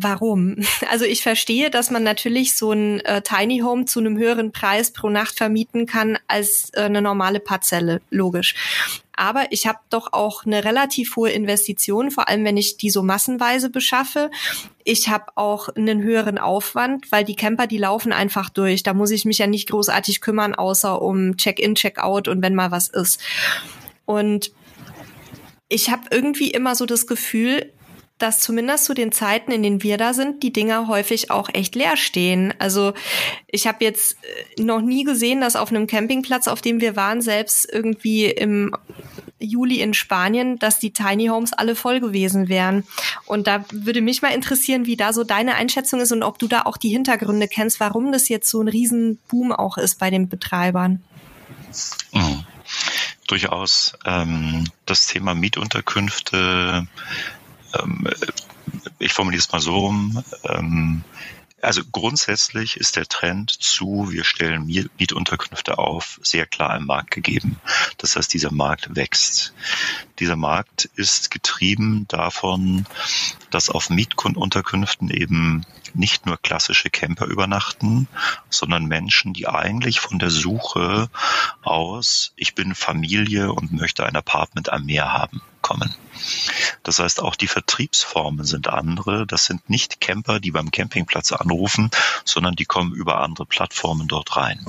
Warum? (laughs) Also ich verstehe, dass man natürlich so ein äh, Tiny Home zu einem höheren Preis pro Nacht vermieten kann als äh, eine normale Parzelle, logisch. Aber ich habe doch auch eine relativ hohe Investition, vor allem wenn ich die so massenweise beschaffe. Ich habe auch einen höheren Aufwand, weil die Camper, die laufen einfach durch. Da muss ich mich ja nicht großartig kümmern, außer um Check-in, Check-out und wenn mal was ist. Und ich habe irgendwie immer so das Gefühl, dass zumindest zu den Zeiten, in denen wir da sind, die Dinger häufig auch echt leer stehen. Also ich habe jetzt äh, noch nie gesehen, dass auf einem Campingplatz, auf dem wir waren, selbst irgendwie im Juli in Spanien, dass die Tiny Homes alle voll gewesen wären. Und da würde mich mal interessieren, wie da so deine Einschätzung ist und ob du da auch die Hintergründe kennst, warum das jetzt so ein Riesenboom auch ist bei den Betreibern. Mhm. Durchaus. Ähm, das Thema Mietunterkünfte ähm, ich formuliere es mal so rum, ähm, also grundsätzlich ist der Trend zu, wir stellen Mietunterkünfte auf, sehr klar im Markt gegeben. Das heißt, dieser Markt wächst. Dieser Markt ist getrieben davon, dass auf Mietunterkünften eben nicht nur klassische Camper übernachten, sondern Menschen, die eigentlich von der Suche aus, ich bin Familie und möchte ein Apartment am Meer haben, kommen. Das heißt, auch die Vertriebsformen sind andere. Das sind nicht Camper, die beim Campingplatz anrufen, sondern die kommen über andere Plattformen dort rein.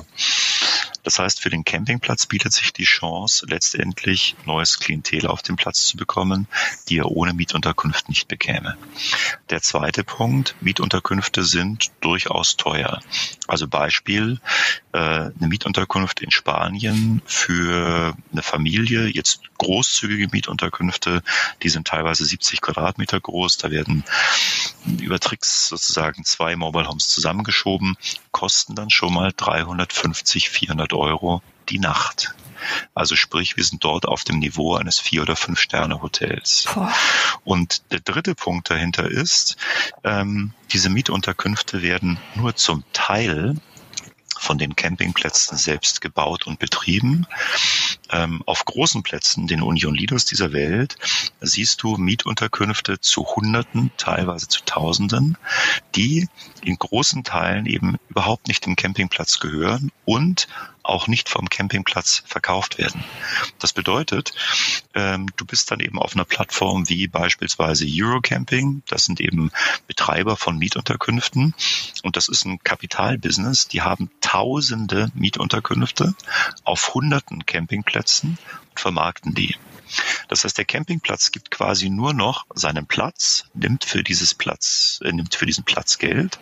Das heißt, für den Campingplatz bietet sich die Chance, letztendlich neues Klientel auf den Platz zu bekommen, die er ohne Mietunterkunft nicht bekäme. Der zweite Punkt, Mietunterkünfte sind durchaus teuer. Also Beispiel, äh, eine Mietunterkunft in Spanien für eine Familie, jetzt großzügige Mietunterkünfte, die sind teilweise 70 Quadratmeter groß, da werden über Tricks sozusagen zwei Mobile Homes zusammengeschoben, kosten dann schon mal 350, 400 Euro die Nacht. Also sprich, wir sind dort auf dem Niveau eines Vier- oder Fünf-Sterne-Hotels. Und der dritte Punkt dahinter ist, ähm, diese Mietunterkünfte werden nur zum Teil von den Campingplätzen selbst gebaut und betrieben. Ähm, auf großen Plätzen, den Union Lidos dieser Welt, siehst du Mietunterkünfte zu Hunderten, teilweise zu Tausenden, die in großen Teilen eben überhaupt nicht dem Campingplatz gehören und auch nicht vom Campingplatz verkauft werden. Das bedeutet, ähm, du bist dann eben auf einer Plattform wie beispielsweise Eurocamping. Das sind eben Betreiber von Mietunterkünften. Und das ist ein Kapitalbusiness. Die haben tausende Mietunterkünfte auf hunderten Campingplätzen und vermarkten die. Das heißt, der Campingplatz gibt quasi nur noch seinen Platz, nimmt für dieses Platz, äh, nimmt für diesen Platz Geld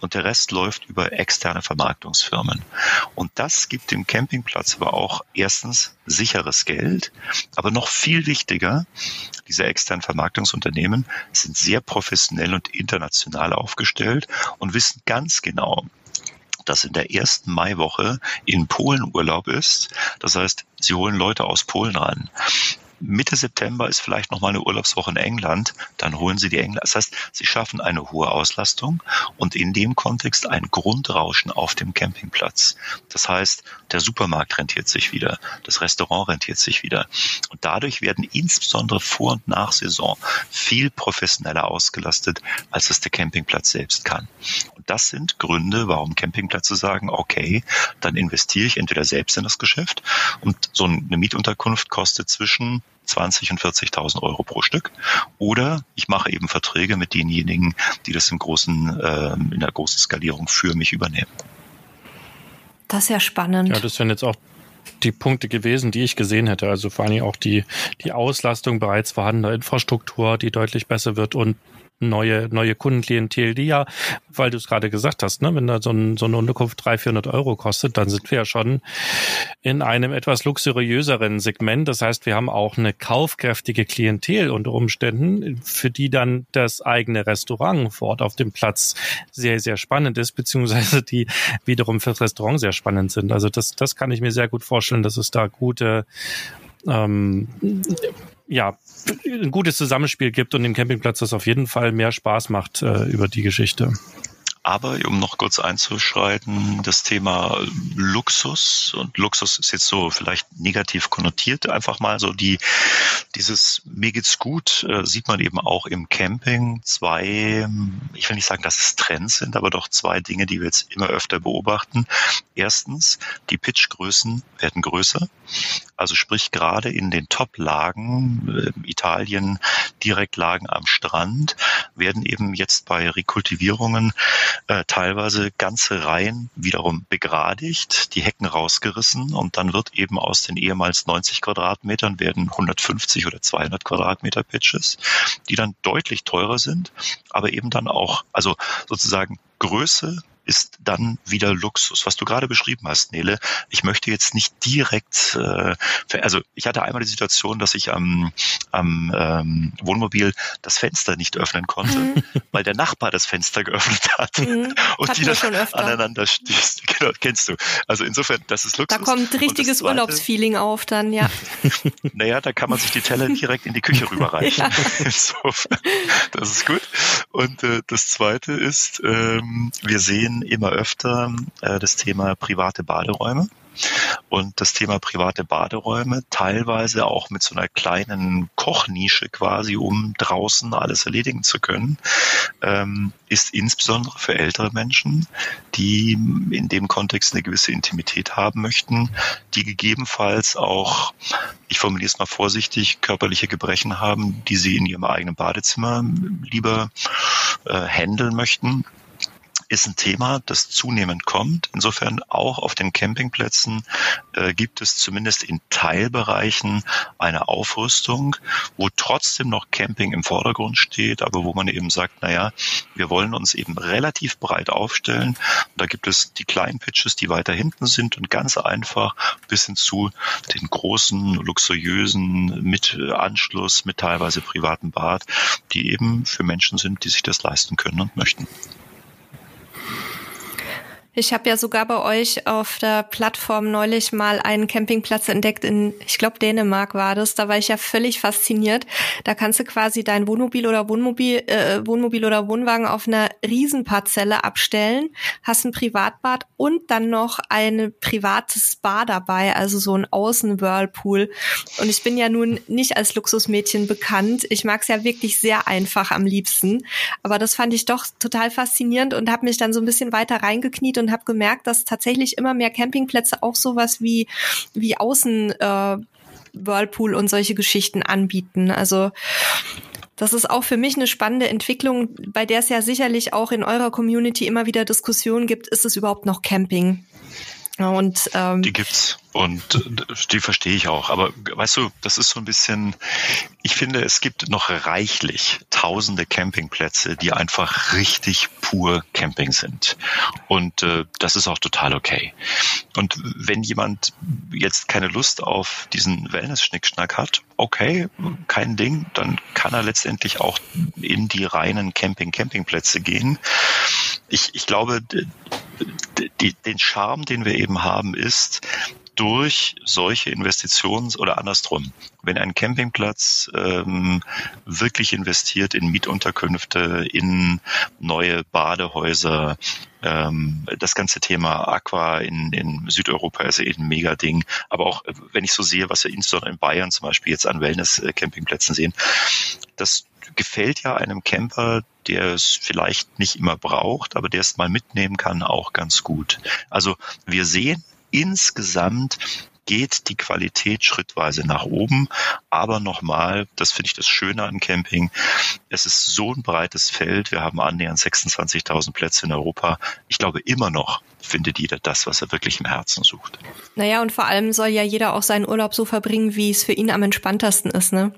und der Rest läuft über externe Vermarktungsfirmen. Und das gibt dem Campingplatz aber auch erstens sicheres Geld, aber noch viel wichtiger, diese externen Vermarktungsunternehmen sind sehr professionell und international aufgestellt und wissen ganz genau, dass in der ersten Maiwoche in Polen Urlaub ist. Das heißt, sie holen Leute aus Polen ran. Mitte September ist vielleicht noch mal eine Urlaubswoche in England, dann holen Sie die Engländer. Das heißt, Sie schaffen eine hohe Auslastung und in dem Kontext ein Grundrauschen auf dem Campingplatz. Das heißt, der Supermarkt rentiert sich wieder, das Restaurant rentiert sich wieder. Und dadurch werden insbesondere vor und nach Saison viel professioneller ausgelastet, als es der Campingplatz selbst kann. Und das sind Gründe, warum Campingplätze sagen, okay, dann investiere ich entweder selbst in das Geschäft und so eine Mietunterkunft kostet zwischen 20 und 40.000 Euro pro Stück. Oder ich mache eben Verträge mit denjenigen, die das im großen, äh, in der großen Skalierung für mich übernehmen. Das ist ja spannend. Ja, das wären jetzt auch die Punkte gewesen, die ich gesehen hätte. Also vor allem auch die, die Auslastung bereits vorhandener Infrastruktur, die deutlich besser wird und neue, neue Kundenklientel, die ja, weil du es gerade gesagt hast, ne, wenn da so, ein, so eine Unterkunft 300, 400 Euro kostet, dann sind wir ja schon in einem etwas luxuriöseren Segment. Das heißt, wir haben auch eine kaufkräftige Klientel unter Umständen, für die dann das eigene Restaurant vor Ort auf dem Platz sehr, sehr spannend ist, beziehungsweise die wiederum fürs Restaurant sehr spannend sind. Also das, das kann ich mir sehr gut vorstellen, dass es da gute ähm, ja, ein gutes Zusammenspiel gibt und dem Campingplatz das auf jeden Fall mehr Spaß macht äh, über die Geschichte. Aber um noch kurz einzuschreiten, das Thema Luxus und Luxus ist jetzt so vielleicht negativ konnotiert, einfach mal so die, dieses mir geht's gut, äh, sieht man eben auch im Camping. Zwei, ich will nicht sagen, dass es Trends sind, aber doch zwei Dinge, die wir jetzt immer öfter beobachten. Erstens, die Pitchgrößen werden größer. Also sprich gerade in den Top-Lagen, äh, Italien, Direktlagen am Strand, werden eben jetzt bei Rekultivierungen äh, teilweise ganze Reihen wiederum begradigt, die Hecken rausgerissen und dann wird eben aus den ehemals 90 Quadratmetern werden 150 oder 200 Quadratmeter Pitches, die dann deutlich teurer sind, aber eben dann auch, also sozusagen Größe ist dann wieder Luxus. Was du gerade beschrieben hast, Nele, ich möchte jetzt nicht direkt, äh, also ich hatte einmal die Situation, dass ich am, am ähm, Wohnmobil das Fenster nicht öffnen konnte, mhm. weil der Nachbar das Fenster geöffnet hat mhm. und Hatten die dann aneinander stießen. (laughs) Genau, kennst du. Also insofern, das ist Luxus. Da kommt richtiges Zweite- Urlaubsfeeling auf dann, ja. (laughs) naja, da kann man sich die Teller direkt in die Küche (laughs) rüberreichen. Ja. Insofern, das ist gut. Und äh, das Zweite ist, ähm, wir sehen immer öfter äh, das Thema private Baderäume. Und das Thema private Baderäume, teilweise auch mit so einer kleinen Kochnische quasi, um draußen alles erledigen zu können, ähm, ist insbesondere für ältere Menschen, die in dem Kontext eine gewisse Intimität haben möchten, die gegebenenfalls auch, ich formuliere es mal vorsichtig, körperliche Gebrechen haben, die sie in ihrem eigenen Badezimmer lieber äh, handeln möchten ist ein Thema, das zunehmend kommt. Insofern auch auf den Campingplätzen äh, gibt es zumindest in Teilbereichen eine Aufrüstung, wo trotzdem noch Camping im Vordergrund steht, aber wo man eben sagt, naja, wir wollen uns eben relativ breit aufstellen. Und da gibt es die kleinen Pitches, die weiter hinten sind und ganz einfach bis hin zu den großen, luxuriösen mit Anschluss, mit teilweise privatem Bad, die eben für Menschen sind, die sich das leisten können und möchten. Ich habe ja sogar bei euch auf der Plattform neulich mal einen Campingplatz entdeckt in, ich glaube Dänemark war das. Da war ich ja völlig fasziniert. Da kannst du quasi dein Wohnmobil oder Wohnmobil, äh, Wohnmobil oder Wohnwagen auf einer Riesenparzelle abstellen, hast ein Privatbad und dann noch ein privates Spa dabei, also so ein Außenwhirlpool. Und ich bin ja nun nicht als Luxusmädchen bekannt. Ich mag es ja wirklich sehr einfach am liebsten. Aber das fand ich doch total faszinierend und habe mich dann so ein bisschen weiter reingekniet und habe gemerkt, dass tatsächlich immer mehr Campingplätze auch sowas wie wie Außen äh, Whirlpool und solche Geschichten anbieten. Also das ist auch für mich eine spannende Entwicklung, bei der es ja sicherlich auch in eurer Community immer wieder Diskussionen gibt, ist es überhaupt noch Camping? Und ähm, Die gibt's und äh, die verstehe ich auch. Aber weißt du, das ist so ein bisschen, ich finde, es gibt noch reichlich tausende Campingplätze, die einfach richtig pur Camping sind. Und äh, das ist auch total okay. Und wenn jemand jetzt keine Lust auf diesen Wellness-Schnickschnack hat, okay, kein Ding, dann kann er letztendlich auch in die reinen Camping-Campingplätze gehen. Ich, ich glaube, die, den Charme, den wir eben haben, ist, durch solche Investitionen oder andersrum, wenn ein Campingplatz ähm, wirklich investiert in Mietunterkünfte, in neue Badehäuser, ähm, das ganze Thema Aqua in, in Südeuropa ist ja eh ein Mega-Ding. Aber auch, wenn ich so sehe, was wir insbesondere in Bayern zum Beispiel jetzt an Wellness-Campingplätzen sehen, das gefällt ja einem Camper, der es vielleicht nicht immer braucht, aber der es mal mitnehmen kann, auch ganz gut. Also wir sehen insgesamt geht die Qualität schrittweise nach oben. Aber nochmal, das finde ich das Schöne an Camping. Es ist so ein breites Feld. Wir haben annähernd 26.000 Plätze in Europa. Ich glaube immer noch findet jeder das, was er wirklich im Herzen sucht. naja, und vor allem soll ja jeder auch seinen Urlaub so verbringen, wie es für ihn am entspanntesten ist, ne?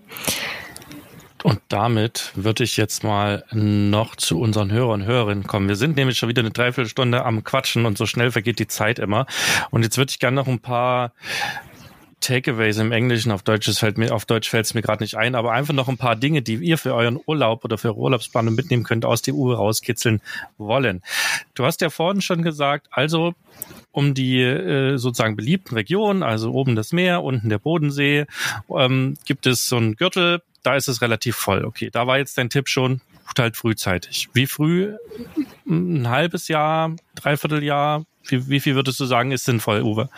Und damit würde ich jetzt mal noch zu unseren Hörern und Hörerinnen kommen. Wir sind nämlich schon wieder eine Dreiviertelstunde am Quatschen und so schnell vergeht die Zeit immer. Und jetzt würde ich gerne noch ein paar Takeaways im Englischen, auf Deutsch fällt mir, auf Deutsch fällt es mir gerade nicht ein, aber einfach noch ein paar Dinge, die ihr für euren Urlaub oder für eure Urlaubsplanung mitnehmen könnt, aus der Uhr rauskitzeln wollen. Du hast ja vorhin schon gesagt, also um die äh, sozusagen beliebten Regionen, also oben das Meer, unten der Bodensee, ähm, gibt es so einen Gürtel, da ist es relativ voll. Okay, da war jetzt dein Tipp schon, halt frühzeitig. Wie früh? Ein halbes Jahr, dreiviertel Jahr? Wie, wie viel würdest du sagen, ist sinnvoll, Uwe?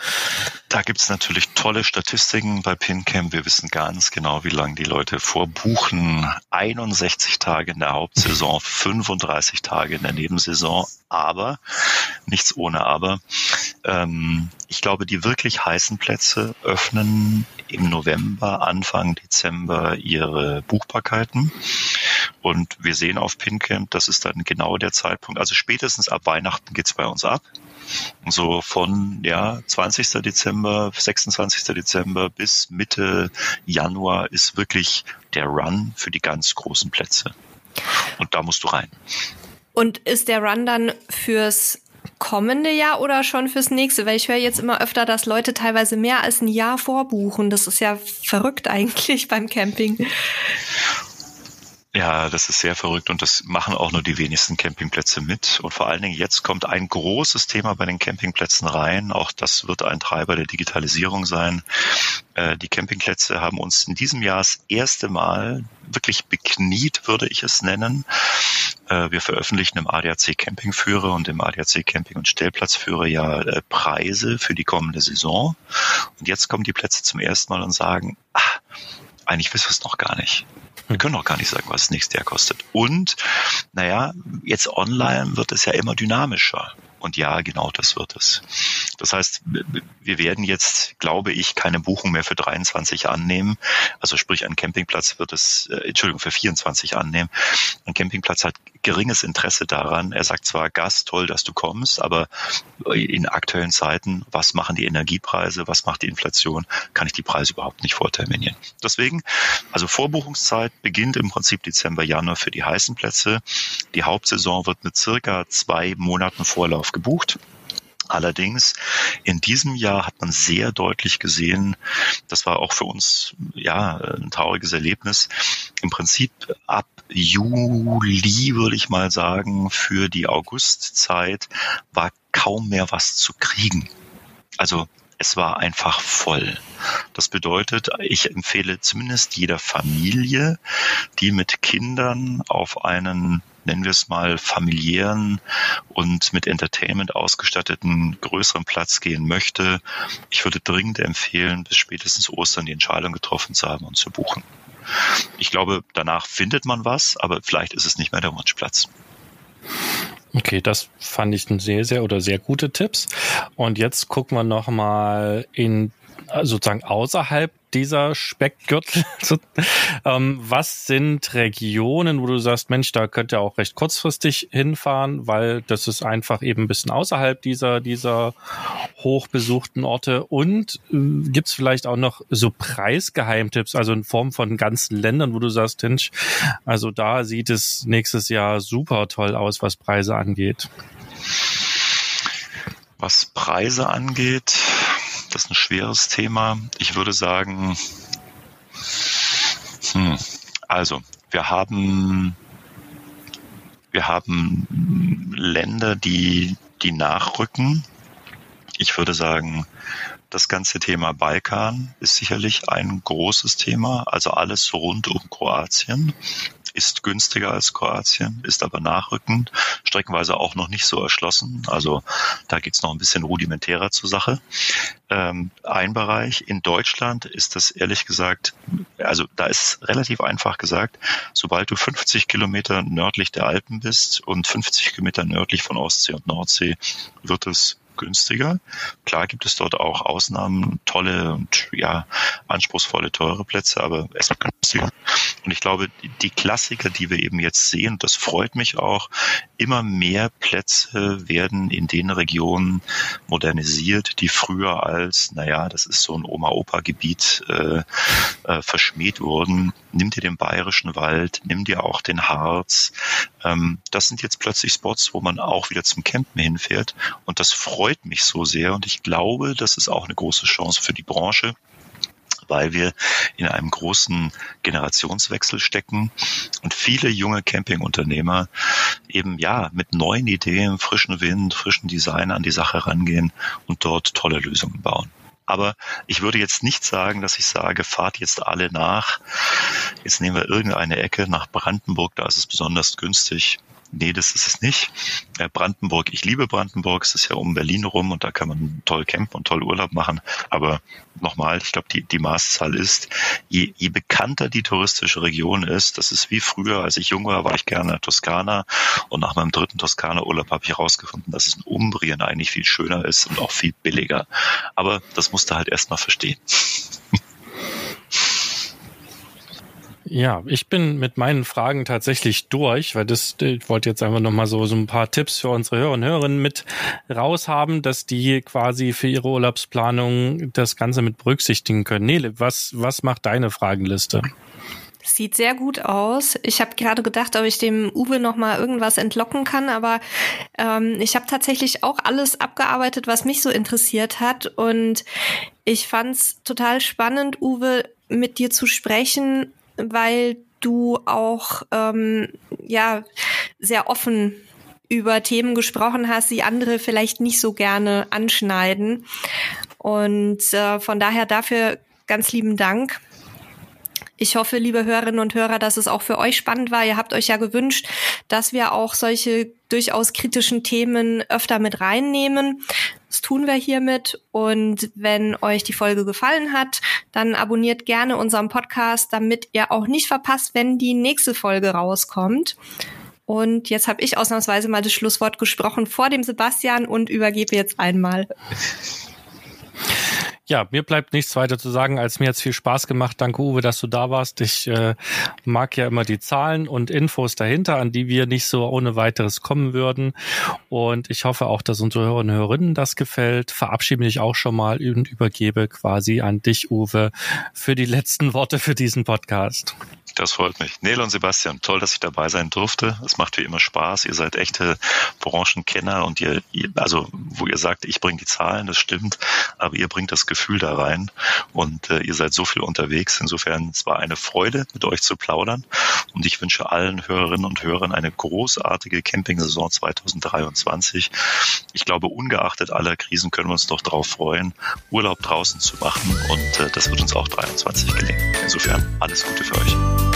Da gibt's natürlich tolle Statistiken bei PinCamp. Wir wissen ganz genau, wie lange die Leute vorbuchen. 61 Tage in der Hauptsaison, (laughs) 35 Tage in der Nebensaison. Aber, nichts ohne Aber, ähm, ich glaube, die wirklich heißen Plätze öffnen im November, Anfang Dezember ihre Buchbarkeiten. Und wir sehen auf PinCamp, das ist dann genau der Zeitpunkt. Also spätestens ab Weihnachten geht's bei uns ab. So von ja 20. Dezember, 26. Dezember bis Mitte Januar ist wirklich der Run für die ganz großen Plätze. Und da musst du rein. Und ist der Run dann fürs kommende Jahr oder schon fürs nächste? Weil ich höre jetzt immer öfter, dass Leute teilweise mehr als ein Jahr vorbuchen. Das ist ja verrückt (laughs) eigentlich beim Camping. Ja, das ist sehr verrückt und das machen auch nur die wenigsten Campingplätze mit. Und vor allen Dingen jetzt kommt ein großes Thema bei den Campingplätzen rein. Auch das wird ein Treiber der Digitalisierung sein. Äh, die Campingplätze haben uns in diesem Jahr das erste Mal wirklich bekniet, würde ich es nennen. Äh, wir veröffentlichen im ADAC Campingführer und im ADAC Camping- und Stellplatzführer ja äh, Preise für die kommende Saison. Und jetzt kommen die Plätze zum ersten Mal und sagen, ah, eigentlich wissen wir es noch gar nicht. Wir können auch gar nicht sagen, was das nächste Jahr kostet. Und, naja, jetzt online wird es ja immer dynamischer. Und ja, genau das wird es. Das heißt, wir werden jetzt, glaube ich, keine Buchung mehr für 23 annehmen. Also sprich, ein Campingplatz wird es, äh, Entschuldigung, für 24 annehmen. Ein Campingplatz hat geringes Interesse daran. Er sagt zwar, Gast, toll, dass du kommst, aber in aktuellen Zeiten, was machen die Energiepreise, was macht die Inflation, kann ich die Preise überhaupt nicht vorterminieren. Deswegen, also Vorbuchungszeit beginnt im Prinzip Dezember, Januar für die heißen Plätze. Die Hauptsaison wird mit circa zwei Monaten Vorlauf gebucht. Allerdings in diesem Jahr hat man sehr deutlich gesehen, das war auch für uns ja ein trauriges Erlebnis. Im Prinzip ab Juli würde ich mal sagen, für die Augustzeit war kaum mehr was zu kriegen. Also es war einfach voll. Das bedeutet, ich empfehle zumindest jeder Familie, die mit Kindern auf einen nennen wir es mal, familiären und mit Entertainment ausgestatteten größeren Platz gehen möchte, ich würde dringend empfehlen, bis spätestens Ostern die Entscheidung getroffen zu haben und zu buchen. Ich glaube, danach findet man was, aber vielleicht ist es nicht mehr der Wunschplatz. Okay, das fand ich ein sehr, sehr oder sehr gute Tipps. Und jetzt gucken wir noch mal in sozusagen außerhalb dieser Speckgürtel? (laughs) ähm, was sind Regionen, wo du sagst, Mensch, da könnt ihr auch recht kurzfristig hinfahren, weil das ist einfach eben ein bisschen außerhalb dieser, dieser hochbesuchten Orte. Und äh, gibt's vielleicht auch noch so Preisgeheimtipps, also in Form von ganzen Ländern, wo du sagst, Mensch, also da sieht es nächstes Jahr super toll aus, was Preise angeht. Was Preise angeht, das ist ein schweres Thema. Ich würde sagen, hm, also wir haben wir haben Länder, die die nachrücken. Ich würde sagen, das ganze Thema Balkan ist sicherlich ein großes Thema, also alles rund um Kroatien ist günstiger als Kroatien, ist aber nachrückend, streckenweise auch noch nicht so erschlossen. Also da geht's noch ein bisschen rudimentärer zur Sache. Ähm, ein Bereich in Deutschland ist das ehrlich gesagt, also da ist relativ einfach gesagt, sobald du 50 Kilometer nördlich der Alpen bist und 50 Kilometer nördlich von Ostsee und Nordsee, wird es günstiger. Klar gibt es dort auch Ausnahmen, tolle und ja, anspruchsvolle, teure Plätze, aber es wird günstiger. Und ich glaube, die Klassiker, die wir eben jetzt sehen, das freut mich auch, immer mehr Plätze werden in den Regionen modernisiert, die früher als, naja, das ist so ein Oma-Opa-Gebiet äh, äh, verschmäht wurden. Nimm dir den Bayerischen Wald, nimm dir auch den Harz. Ähm, das sind jetzt plötzlich Spots, wo man auch wieder zum Campen hinfährt. Und das freut mich so sehr. Und ich glaube, das ist auch eine große Chance für die Branche weil wir in einem großen Generationswechsel stecken und viele junge Campingunternehmer eben ja mit neuen Ideen, frischen Wind, frischen Design an die Sache rangehen und dort tolle Lösungen bauen. Aber ich würde jetzt nicht sagen, dass ich sage, fahrt jetzt alle nach. Jetzt nehmen wir irgendeine Ecke nach Brandenburg, da ist es besonders günstig. Nee, das ist es nicht. Äh, Brandenburg, ich liebe Brandenburg, es ist ja um Berlin rum und da kann man toll campen und toll Urlaub machen. Aber nochmal, ich glaube, die, die Maßzahl ist, je, je bekannter die touristische Region ist, das ist wie früher, als ich jung war, war ich gerne Toskana und nach meinem dritten Toskana-Urlaub habe ich herausgefunden, dass es in Umbrien eigentlich viel schöner ist und auch viel billiger. Aber das musste halt erst mal verstehen. Ja, ich bin mit meinen Fragen tatsächlich durch, weil das, ich wollte jetzt einfach nochmal so, so ein paar Tipps für unsere Hörer und Hörerinnen mit raushaben, dass die quasi für ihre Urlaubsplanung das Ganze mit berücksichtigen können. Nele, was, was macht deine Fragenliste? Sieht sehr gut aus. Ich habe gerade gedacht, ob ich dem Uwe noch mal irgendwas entlocken kann, aber ähm, ich habe tatsächlich auch alles abgearbeitet, was mich so interessiert hat. Und ich fand's total spannend, Uwe, mit dir zu sprechen, weil du auch ähm, ja sehr offen über Themen gesprochen hast, die andere vielleicht nicht so gerne anschneiden. Und äh, von daher dafür ganz lieben Dank. Ich hoffe, liebe Hörerinnen und Hörer, dass es auch für euch spannend war. Ihr habt euch ja gewünscht, dass wir auch solche durchaus kritischen Themen öfter mit reinnehmen. Das tun wir hiermit. Und wenn euch die Folge gefallen hat, dann abonniert gerne unseren Podcast, damit ihr auch nicht verpasst, wenn die nächste Folge rauskommt. Und jetzt habe ich ausnahmsweise mal das Schlusswort gesprochen vor dem Sebastian und übergebe jetzt einmal. (laughs) Ja, mir bleibt nichts weiter zu sagen, als mir jetzt viel Spaß gemacht. Danke, Uwe, dass du da warst. Ich äh, mag ja immer die Zahlen und Infos dahinter, an die wir nicht so ohne weiteres kommen würden. Und ich hoffe auch, dass unsere Hörerinnen und Hörerinnen das gefällt. Verabschiede mich auch schon mal und übergebe quasi an dich, Uwe, für die letzten Worte für diesen Podcast. Das freut mich. Nele und Sebastian, toll, dass ich dabei sein durfte. Es macht wie immer Spaß. Ihr seid echte Branchenkenner und ihr, also wo ihr sagt, ich bringe die Zahlen, das stimmt, aber ihr bringt das Gefühl da rein und äh, ihr seid so viel unterwegs. Insofern es war eine Freude, mit euch zu plaudern und ich wünsche allen Hörerinnen und Hörern eine großartige Camping-Saison 2023. Ich glaube, ungeachtet aller Krisen können wir uns doch darauf freuen, Urlaub draußen zu machen und äh, das wird uns auch 23 gelingen. Insofern alles Gute für euch.